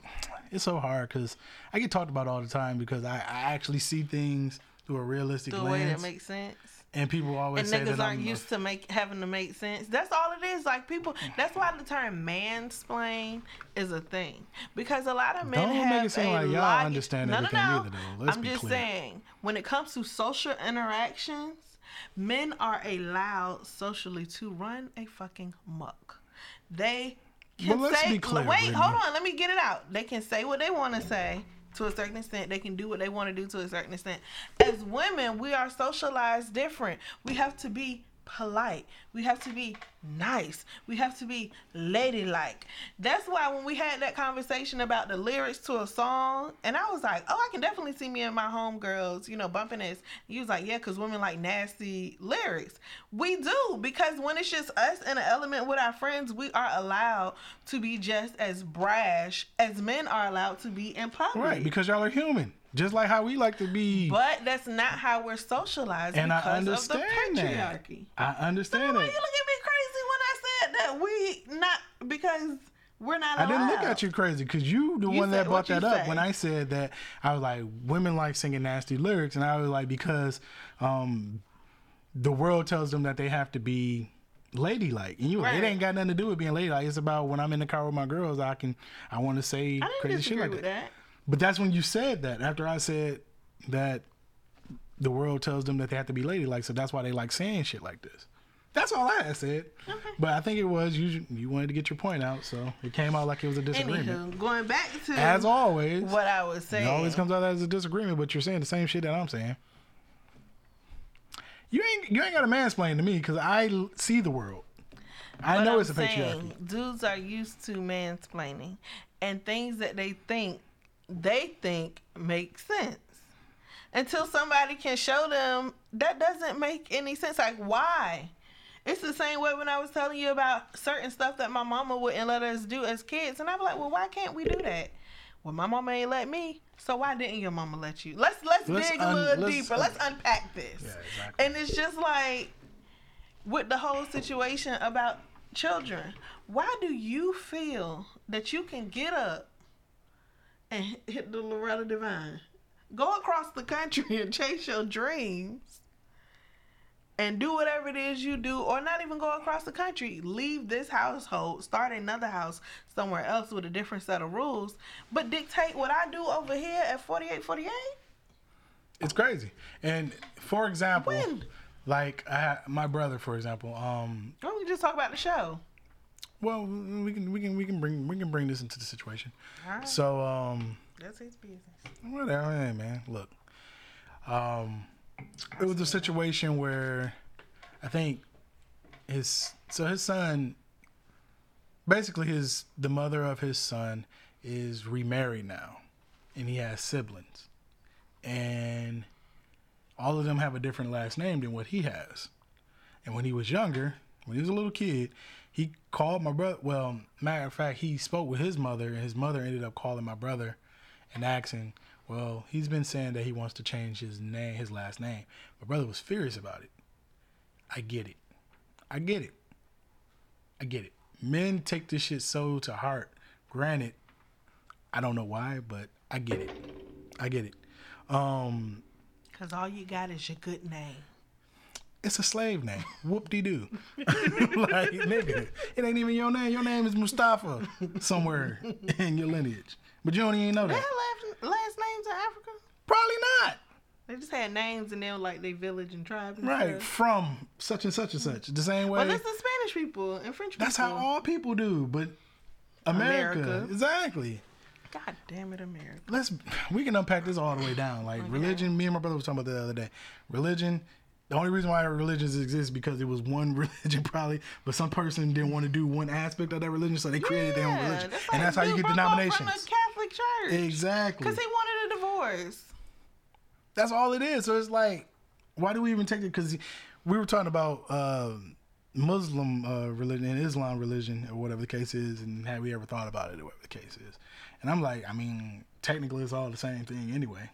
it's so hard because i get talked about all the time because i, I actually see things through a realistic The way lens that makes sense. and people always And say niggas that aren't I'm a- used to make having to make sense. That's all it is. Like people. That's why the term mansplain is a thing because a lot of men Don't make have it seem a like y'all log- understand no, everything no, no. either, though. Let's I'm be just clear. saying when it comes to social interactions, men are allowed socially to run a fucking muck. They can Well, let's say. be clear, wait, hold on. Let me get it out. They can say what they want to say. To a certain extent, they can do what they want to do to a certain extent. As women, we are socialized different. We have to be polite. We have to be nice. We have to be ladylike. That's why when we had that conversation about the lyrics to a song, and I was like, oh, I can definitely see me and my homegirls, you know, bumping this. You was like, yeah, because women like nasty lyrics. We do, because when it's just us in an element with our friends, we are allowed to be just as brash as men are allowed to be in public. right because y'all are human just like how we like to be But that's not how we're socialized and i because understand of the that patriarchy. i understand Why that you look at me crazy when I said that we not because we're not. I didn't look at you crazy because you the You one that brought that up say? when I said that I was like women like singing nasty lyrics and I was like because um the world tells them that they have to be ladylike and you Right. it ain't got nothing to do with being ladylike it's about when I'm in the car with my girls I can I want to say I crazy shit like that. that. But that's when you said that after I said that the world tells them that they have to be ladylike, so that's why they like saying shit like this. That's all I had said. But I think it was you. You wanted to get your point out, so it came out like it was a disagreement. Anywho, going back to As always, what I was it saying. always comes out as a disagreement, but you're saying the same shit that I'm saying. You ain't you ain't got to mansplain to me because I see the world. I know I'm it's a patriarchy. Dudes are used to mansplaining and things that they think they think makes sense. Until somebody can show them that doesn't make any sense. Like why? It's the same way when I was telling you about certain stuff that my mama wouldn't let us do as kids, and I'm like, well, why can't we do that? Well, my mama ain't let me, so why didn't your mama let you? Let's let's, Let's dig un- a little let's deeper. un- let's unpack this. Yeah, exactly. And it's just like with the whole situation about children, why do you feel that you can get up and hit the Loretta Devine, go across the country and chase your dreams? And do whatever it is you do, or not even go across the country. Leave this household, start another house somewhere else with a different set of rules, but dictate what I do over here at 4848? It's crazy. And for example, When? like I my brother, for example. Um, Why don't we just talk about the show? Well, we can we can we can bring we can bring this into the situation. Right. So um, That's his business. whatever, hey man, look. Um, it was a situation where I think his so his son, basically his the mother of his son is remarried now, and he has siblings, and all of them have a different last name than what he has. And when he was younger, when he was a little kid, he called my brother. Well, matter of fact, he spoke with his mother, and his mother ended up calling my brother and asking, "Well, he's been saying that he wants to change his name, his last name." My brother was furious about it. I get it. I get it. I get it. Men take this shit so to heart. Granted, I don't know why, but I get it. I get it. Um, Cause all you got is your good name. It's a slave name. Whoop de doo. like, nigga, it ain't even your name. Your name is Mustafa somewhere in your lineage. But you don't even know that. last, last names in Africa. Probably not. They just had names and then like they village and tribe. And Right. Stuff. From such and such and such. The same way. Well, that's the Spanish people and French people. that's how all people do. But America. America. Exactly. God damn it, America. let's we can unpack this all the way down. Like religion, me and my brother was talking about the other day. Religion, the only reason why religions exist because it was one religion probably, but some person didn't want to do one aspect of that religion, so they created their own religion, that's and like that's how you get denominations. From the Catholic Church. Exactly. Because he wanted a divorce. That's all it is. So it's like, why do we even take it? Because we were talking about uh, Muslim uh, religion and Islam religion, or whatever the case is, and have we ever thought about it, or whatever the case is. And I'm like, I mean, technically, it's all the same thing anyway.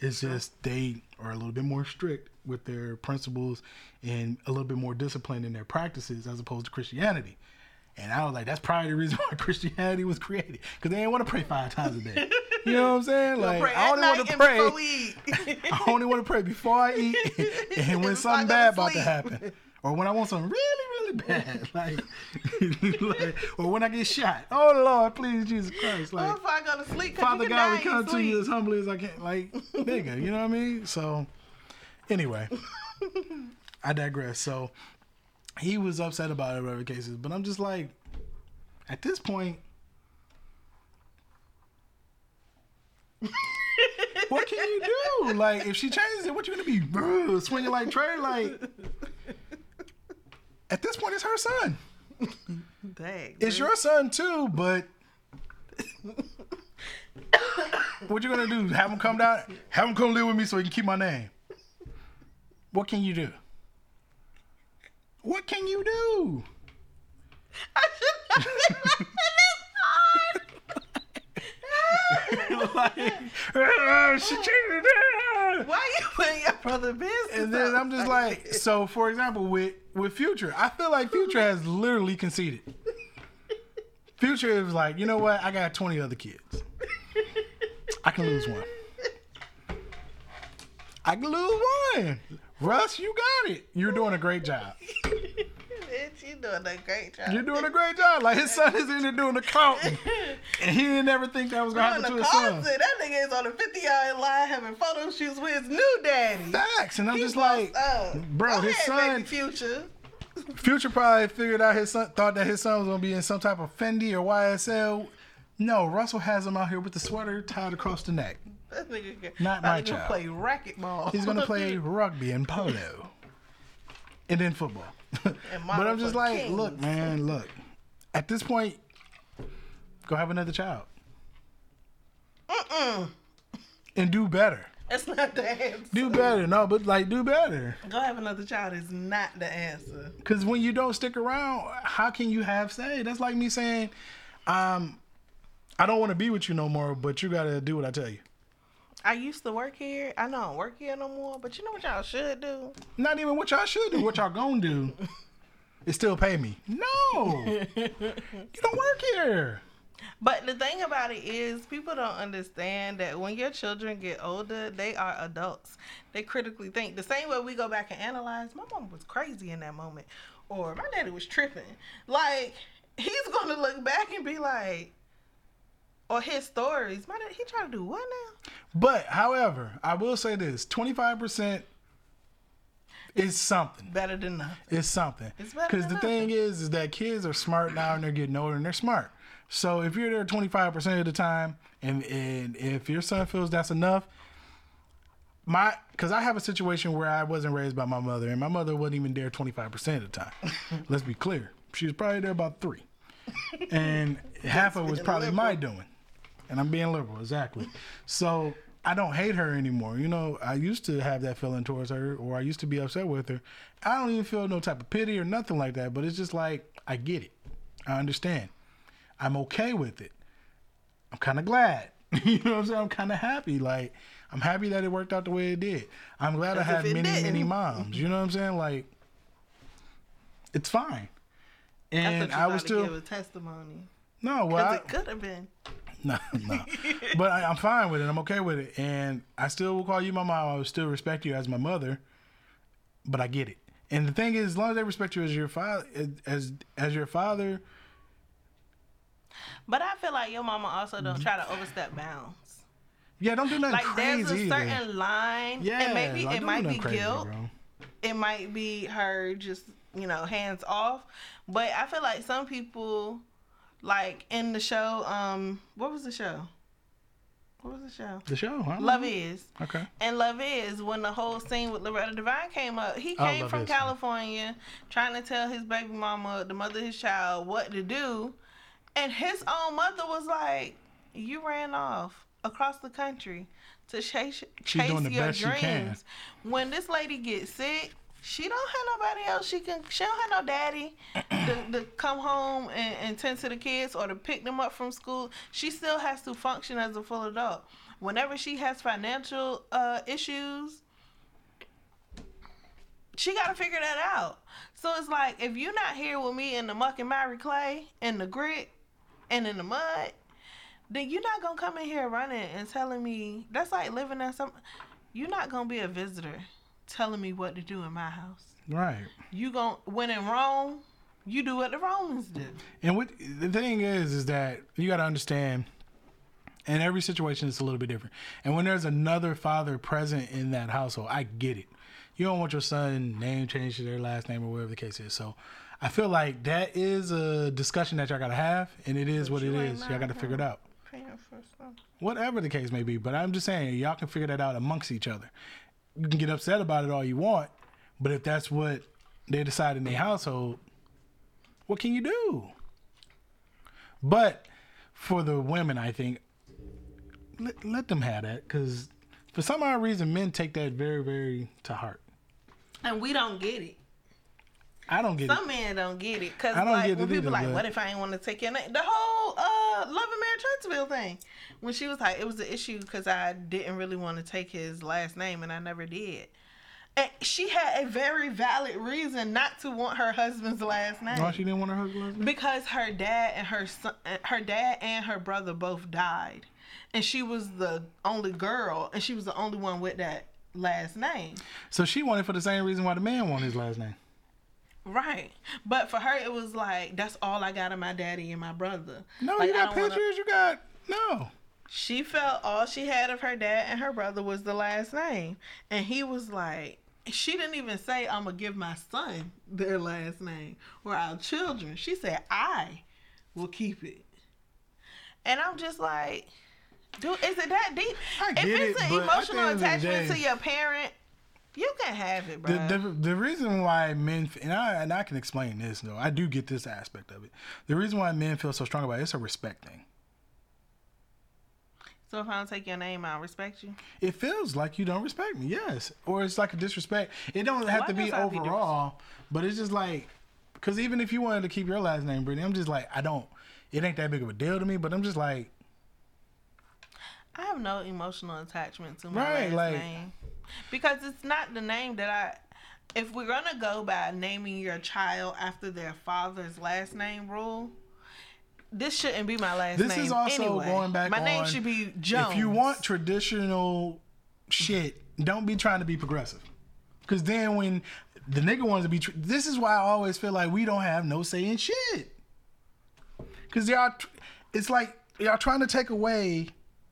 It's just they are a little bit more strict with their principles and a little bit more disciplined in their practices as opposed to Christianity. And I was like, that's probably the reason why Christianity was created because they didn't want to pray five times a day. You know what I'm saying? Like, I only want to pray. before we eat. I only want to pray before I eat and when something bad about to happen. Or when I want something really, really bad. Like, like or when I get shot. Oh Lord, please, Jesus Christ. Like Well, if I go to sleep, Father God, we come to you as humbly as I can. Like, nigga, you know what I mean? So anyway. I digress. So he was upset about it, whatever the case is. But I'm just like, at this point, what can you do? Like, if she changes it, what you gonna be swinging like Trey? Like, at this point, it's her son. Dang, It's your son too, but what you gonna do? Have him come down? Have him come live with me so he can keep my name? What can you do? What can you do? I should not like, "Ah, she cheated. Ah." Why you putting your brother business? And then I'm just like like, so for example, with with Future, I feel like Future has literally conceded. Future is like, you know what? I got 20 other kids. I can lose one. I can lose one. Russ, you got it. You're doing a great job. Bitch, you doing a great job. You're doing a great job. Like his son is in there doing accounting, and he didn't ever think that was gonna happen to his son. That nigga is on the 50 yard line having photo shoots with his new daddy. Facts, and I'm He just like, up. bro, Go his ahead, son, future. Future probably figured out his son thought that his son was gonna be in some type of Fendi or YSL. No, Russell has him out here with the sweater tied across the neck. That nigga can- Not my child. play racquetball. He's gonna play rugby and polo, and then football. But I'm just like, kings. look, man, look. At this point, go have another child. And do better. That's not the answer. Do better. No, but like do better. Go have another child is not the answer. Because when you don't stick around, how can you have say? That's like me saying, um, I don't want to be with you no more, but you gotta do what I tell you. I used to work here. I don't work here no more, but you know what y'all should do? Not even what y'all should do. What y'all gonna do is still pay me. No, you don't work here. But the thing about it is, people don't understand that when your children get older, they are adults. They critically think. The same way we go back and analyze, my mom was crazy in that moment, or my daddy was tripping. Like, he's going to look back and be like, or his stories, dad, he trying to do what now? But however, I will say this: twenty five percent is something. Better than nothing. It's something. It's better Because the thing is, is that kids are smart now and they're getting older and they're smart. So if you're there 25% of the time and, and if your son feels that's enough, my, because I have a situation where I wasn't raised by my mother and my mother wasn't even there 25% of the time. Let's be clear. She was probably there about three. And half of it was probably my doing. And I'm being liberal, exactly. So I don't hate her anymore. You know, I used to have that feeling towards her, or I used to be upset with her. I don't even feel no type of pity or nothing like that, but it's just like, I get it. I understand. I'm okay with it. I'm kind of glad. you know what I'm saying? I'm kind of happy. Like, I'm happy that it worked out the way it did. I'm glad I had many, many didn't- moms. You know what I'm saying? Like, it's fine. And I, I, was still give a testimony. no. Well, I, it could have been. no, no. but I, I'm fine with it. I'm okay with it, and I still will call you my mom. I will still respect you as my mother. But I get it. And the thing is, as long as they respect you as your father, as as your father, But I feel like your mama also don't try to overstep bounds. yeah, don't do nothing Like there's crazy a either. certain line, yeah, and maybe like, it might be crazy, guilt, bro. it might be her just you know hands off. But I feel like some people, like in the show, um, what was the show? What was the show? The show, huh? Love is. Okay. And Love is when the whole scene with Loretta Devine came up. He Oh, came from Is. California trying to tell his baby mama, the mother of his child, what to do. And his own mother was like, You ran off across the country to chase, chase your dreams. When this lady gets sick, she don't have nobody else. She can. She don't have no daddy to, to come home and, and tend to the kids or to pick them up from school. She still has to function as a full adult. Whenever she has financial uh, issues, she got to figure that out. So it's like if you're not here with me in the muck and miry clay, in the grit, and in the mud, then you're not gonna come in here running and telling me that's like living in some. You're not gonna be a visitor telling me what to do in my house. Right. You gon' when in Rome, you do what the Romans do. And what the thing is, is that you got to understand, and every situation is a little bit different. And when there's another father present in that household, I get it. You don't want your son name changed to their last name or whatever the case is. So I feel like that is a discussion that y'all got to have, and it is what it is. you ain't is. Y'all got to figure it out. Whatever the case may be. But I'm just saying, y'all can figure that out amongst each other. You can get upset about it all you want, but if that's what they decide in their household, what can you do? But for the women, I think let, let them have that because for some odd reason, men take that very, very to heart. And we don't get it. I don't get Some it. Some men don't get it because like when people either, like, what if I ain't want to take your name? The whole uh, Love and Marriage Huntsville thing. When she was like, it was an issue because I didn't really want to take his last name and I never did. And she had a very valid reason not to want her husband's last name. Why she didn't want her husband? Because her dad and her son, her dad and her brother both died, and she was the only girl, and she was the only one with that last name. So she wanted for the same reason why the man wanted his last name. Right. But for her, it was like, that's all I got of my daddy and my brother. No, Like, you got don't wanna- pictures. You got no. She felt all she had of her dad and her brother was the last name. And he was like, she didn't even say, I'm going to give my son their last name or our children. She said, I will keep it. And I'm just like, dude, is it that deep? If it's it, an but at the emotional end of the attachment to your parent, you can have it, bro. The, the the reason why men and I and I can explain this though I do get this aspect of it. The reason why men feel so strong about it, it's a respect thing. so if I don't take your name, I'll respect you. It feels like you don't respect me, yes, or it's like a disrespect. It don't have Why to be that be overall, but it's just like because even if you wanted to keep your last name, Brittany, I'm just like I don't. It ain't that big of a deal to me, but I'm just like I have no emotional attachment to my Right, last like- name because it's not the name that I. If we're gonna go by naming your child after their father's last name rule, this shouldn't be my last this name. This is also anyway. going back. My name should be Jones. If you want traditional shit, don't be trying to be progressive. Because then when the nigga wants to be, tr- this is why I always feel like we don't have no say in shit. Because y'all, tr- it's like y'all trying to take away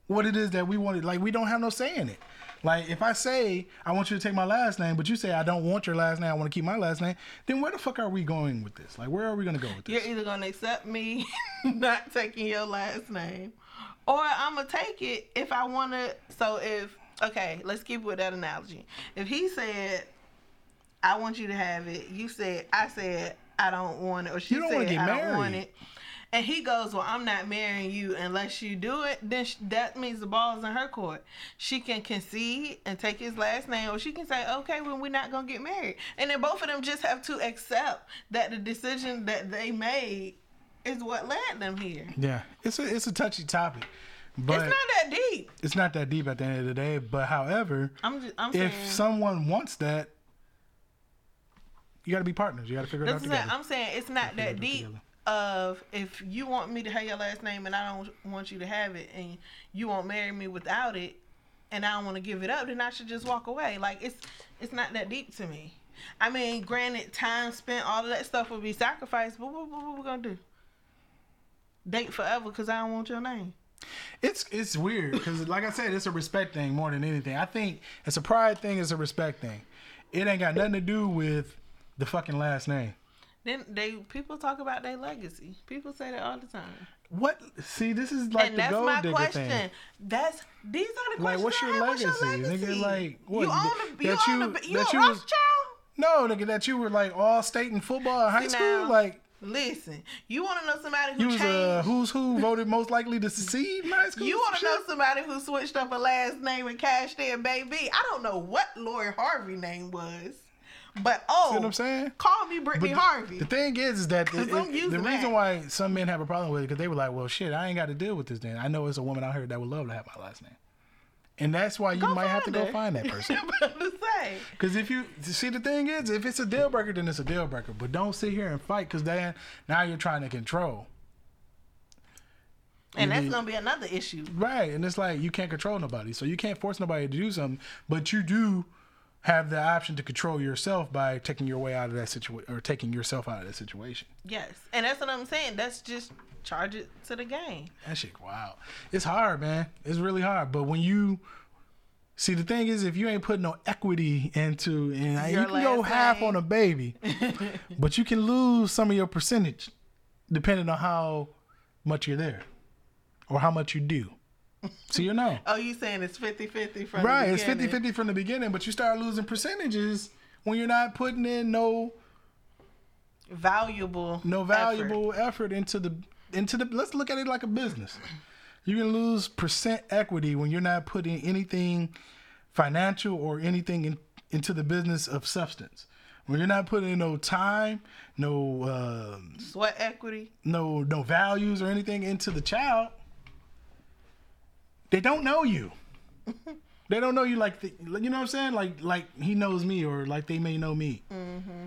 what it is that we wanted. Like we don't have no say in it. Like if I say I want you to take my last name, but you say I don't want your last name, I want to keep my last name, then where the fuck are we going with this? Like where are we gonna go with this? You're either gonna accept me not taking your last name, or I'm gonna take it if I wanna. So if okay, let's keep with that analogy. If he said, "I want you to have it," you said, "I said I don't want it," or she said, "I don't want it," and he goes, "Well, I'm not marrying you unless you do it." Then sh- that means the ball's in her court. She can concede and take his last name, or she can say, "Okay, well, we're not gonna get married," and then both of them just have to accept that the decision that they made is what led them here. Yeah, it's a it's a touchy topic, but it's not that deep. it's not that deep at the end of the day. But however, I'm just, I'm if saying. someone wants that, you got to be partners. You got to figure it out I'm together. saying. I'm saying it's not that deep. together. Of if you want me to have your last name and I don't want you to have it, and you won't marry me without it, and I don't want to give it up, then I should just walk away. Like it's it's not that deep to me. I mean, granted, time spent, all of that stuff will be sacrificed, but what, what, what we gonna do? Date forever because I don't want your name. It's it's weird because, like I said, it's a respect thing more than anything. I think it's a pride thing. It's a respect thing. It ain't got nothing to do with the fucking last name. Then they people talk about their legacy. People say that all the time. What? See, this is like and the that's gold my digger question. thing. That's these are the Like, questions. what's I your. What's legacy? Nigga, like, what, you own that the, you you- the, you that you was- Rothschild? No, nigga, that you were like all state in football in high school. like Listen, you want to know somebody who you was changed? uh, who's who voted most likely to succeed in high school. you want to know somebody who switched up a last name and cashed in, baby? I don't know what Lori Harvey name was, but oh, See what oh, I'm saying? call me Brittany But Harvey. The thing is, is that it- the reason why some men have a problem with it because they were like, "Well, shit, I ain't got to deal with this." Then I know it's a woman out here that would love to have my last name, and that's why you Go might have to find go find that person. I'm about to say. Because if you see, the thing is, if it's a deal breaker, then it's a deal breaker. But don't sit here and fight because then now you're trying to control. And that's gonna be another issue. Right, and it's like you can't control nobody, so you can't force nobody to do something. But you do have the option to control yourself by taking your way out of that situation or taking yourself out of that situation. Yes, and that's what I'm saying. That's just charge it to the game. That shit, wow. It's hard, man. It's really hard. But when you see, the thing is, if you ain't putting no equity into, and Your you can go last half on a baby, but you can lose some of your percentage depending on how much you're there or how much you do. So you know. Oh, you saying it's 50-50 from Right, it's 50-50 from the beginning, but you start losing percentages when you're not putting in no valuable, no valuable effort, into the into the let's look at it like a business. You can lose percent equity when you're not putting anything financial or anything in, into the business of substance. When you're not putting in no time, no um sweat equity. no no values or anything into the child, they don't know you. they don't know you like the, you know what I'm saying? Like like he knows me or like they may know me. Mm-hmm.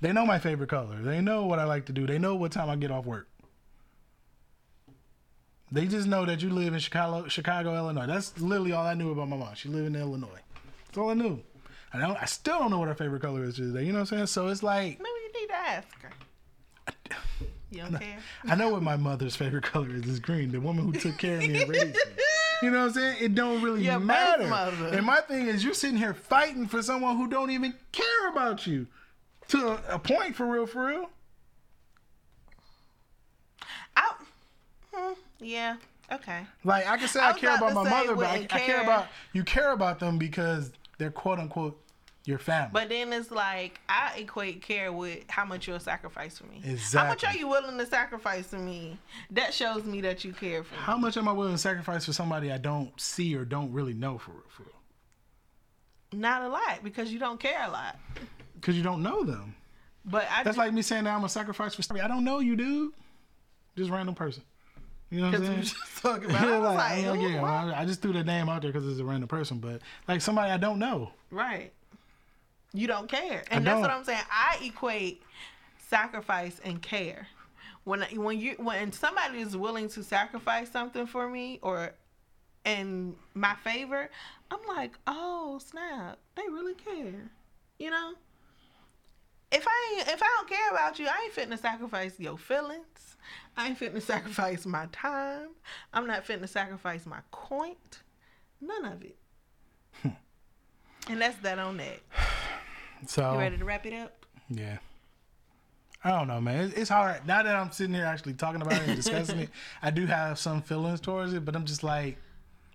They know my favorite color. They know what I like to do. They know what time I get off work. They just know that you live in Chicago, Chicago, Illinois. That's literally all I knew about my mom. She lived in Illinois. That's all I knew. I don't. I still don't know what her favorite color is today. You know what I'm saying? So it's like Maybe you need to ask her. You don't care? I know what my mother's favorite color is. It's green. The woman who took care of me and raised me. You know what I'm saying? It don't really birth matter. And my thing is, you're sitting here fighting for someone who don't even care about you. To a point, for real, for real. I, hmm, yeah, okay. Like I can say I I, care about my mother, but I, I care. about you. Care about them because they're quote unquote your family. But then it's like I equate care with how much you'll sacrifice for me. Exactly. How much are you willing to sacrifice for me? That shows me that you care for me. How much am I willing to sacrifice for somebody I don't see or don't really know for real, for real? Not a lot because you don't care a lot. Because you don't know them. But I That's like me saying that I'm a sacrifice for somebody I don't know you, dude. Just random person. You know what I'm saying? just talking about. I like, like, yeah, yeah, I just threw the name out there because it's a random person, but like somebody I don't know. Right. You don't care. And I that's what don't. I'm saying. I equate sacrifice and care. When when you when somebody is willing to sacrifice something for me or in my favor, I'm like, "Oh, snap. They really care." You know? If I ain't, if I don't care about you, I ain't fitting to sacrifice your feelings. I ain't fitting to sacrifice my time. I'm not fitting to sacrifice my coin. None of it. Hmm. and that's that on that. So You ready to wrap it up? yeah, I don't know, man. It's, hard now that I'm sitting here actually talking about it and discussing it. I do have some feelings towards it, but I'm just like,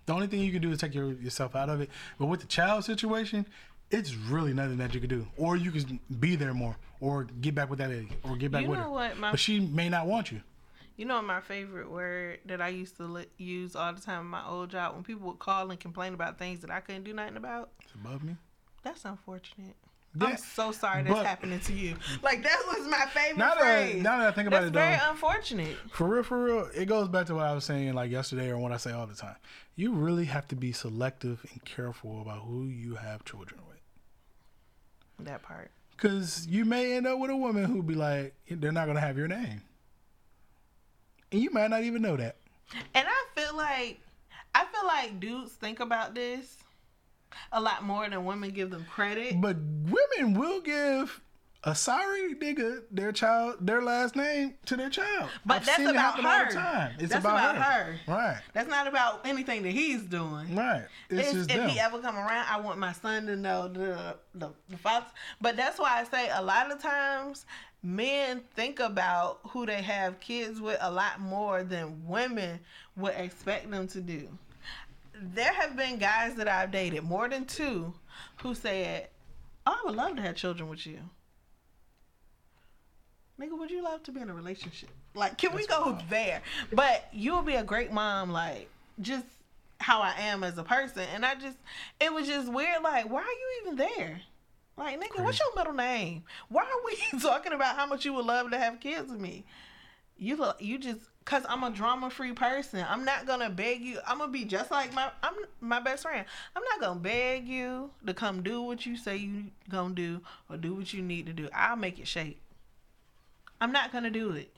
the only thing you can do is take your, yourself out of it. But with the child situation, it's really nothing that you can do, or you can be there more, or get back with that lady, or get back You with know her. what, my- But she may not want you. You know my favorite word that I used to li- use all the time in my old job when people would call and complain about things that I couldn't do nothing about. It's above me. That's unfortunate. I'm so sorry that's but- happening to you. Like that was my favorite Now that, phrase. now that I think about it, that's it, very though, unfortunate. For real, for real, it goes back to what I was saying like yesterday or what I say all the time. You really have to be selective and careful about who you have children with. That part. Because you may end up with a woman who be like, they're not going to have your name. And you might not even know that. And I feel like I feel like dudes think about this a lot more than women give them credit. But women will give a sorry nigga their child, their last name to their child. But I've that's about her. It's That's about, about her. her. Right. That's not about anything that he's doing. Right. It's, It's- just if them. he ever come around, I want my son to know the the, the. But that's why I say a lot of times men think about who they have kids with a lot more than women would expect them to do. There have been guys that I've dated, more than two, who said, oh, I would love to have children with you. Nigga, would you love to be in a relationship? Like, can we go there? But you would be a great mom, like, just how I am as a person. And I just, it was just weird. Like, why are you even there? Like, nigga, what's your middle name? Why are we talking about how much you would love to have kids with me? You look, you just, cause I'm a drama free person. I'm not gonna beg you. I'm gonna be just like my, I'm my best friend. I'm not gonna beg you to come do what you say you gonna do or do what you need to do. I'll make it shake. I'm not gonna do it.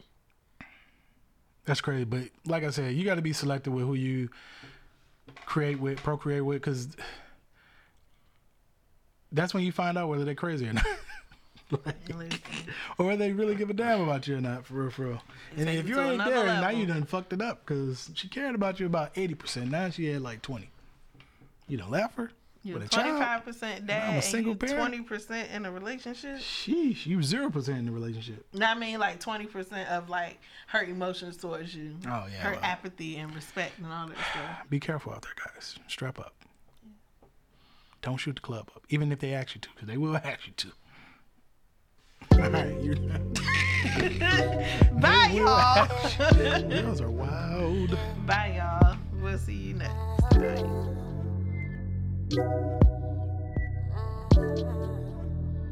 That's crazy, but like I said, you got to be selective with who you create with, procreate with, because that's when you find out whether they're crazy or not, Like, or they really give a damn about you or not, for real, for real. And if you ain't there, now you done fucked it up, because she cared about you about eighty percent. Now she had like twenty. You done left her You're with a twenty child. five percent dad. I'm a single parent. Twenty percent in a relationship. Sheesh, you zero percent in the relationship. No, I mean like twenty percent of like her emotions towards you. Oh, yeah, Her well. apathy and respect and all that stuff. Be careful out there, guys. Strap up. Don't shoot the club up, even if they ask you to, because they will ask you to. All right, Bye y'all. girls are wild. Bye y'all. We'll see you next. Bye.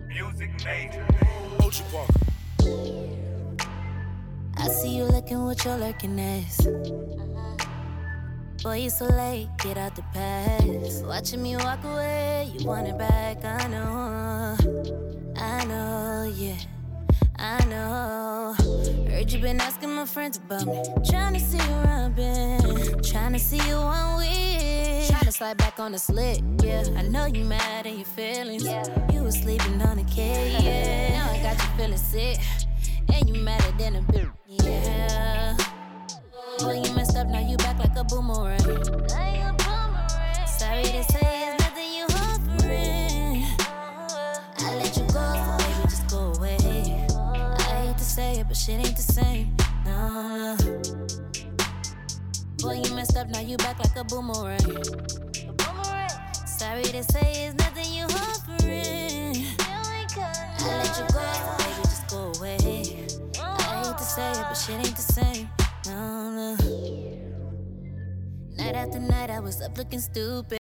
Music major. Ocean Park. I see you looking with your lurking ass. Boy, you so late, get out the past. Watching me walk away, you want it back, I know. I know, yeah, I know. Heard you been asking my friends about me. Trying to see where I've been. Trying to see you one week. Trying to slide back on the slick, yeah. I know you mad and your feelings. Yeah. You was sleeping on the kid, yeah. now I got you feeling sick. And you madder than a bitch, yeah. Well, you messed up, now you back like a boomerang. Sorry to say but shit ain't the same. No. Boy, you messed up, now you back like a boomerang. Sorry to say, it's nothing you offering. I let you go, baby, just go away. I hate to say it, but shit ain't the same. No, no. Night after night, I was up looking stupid.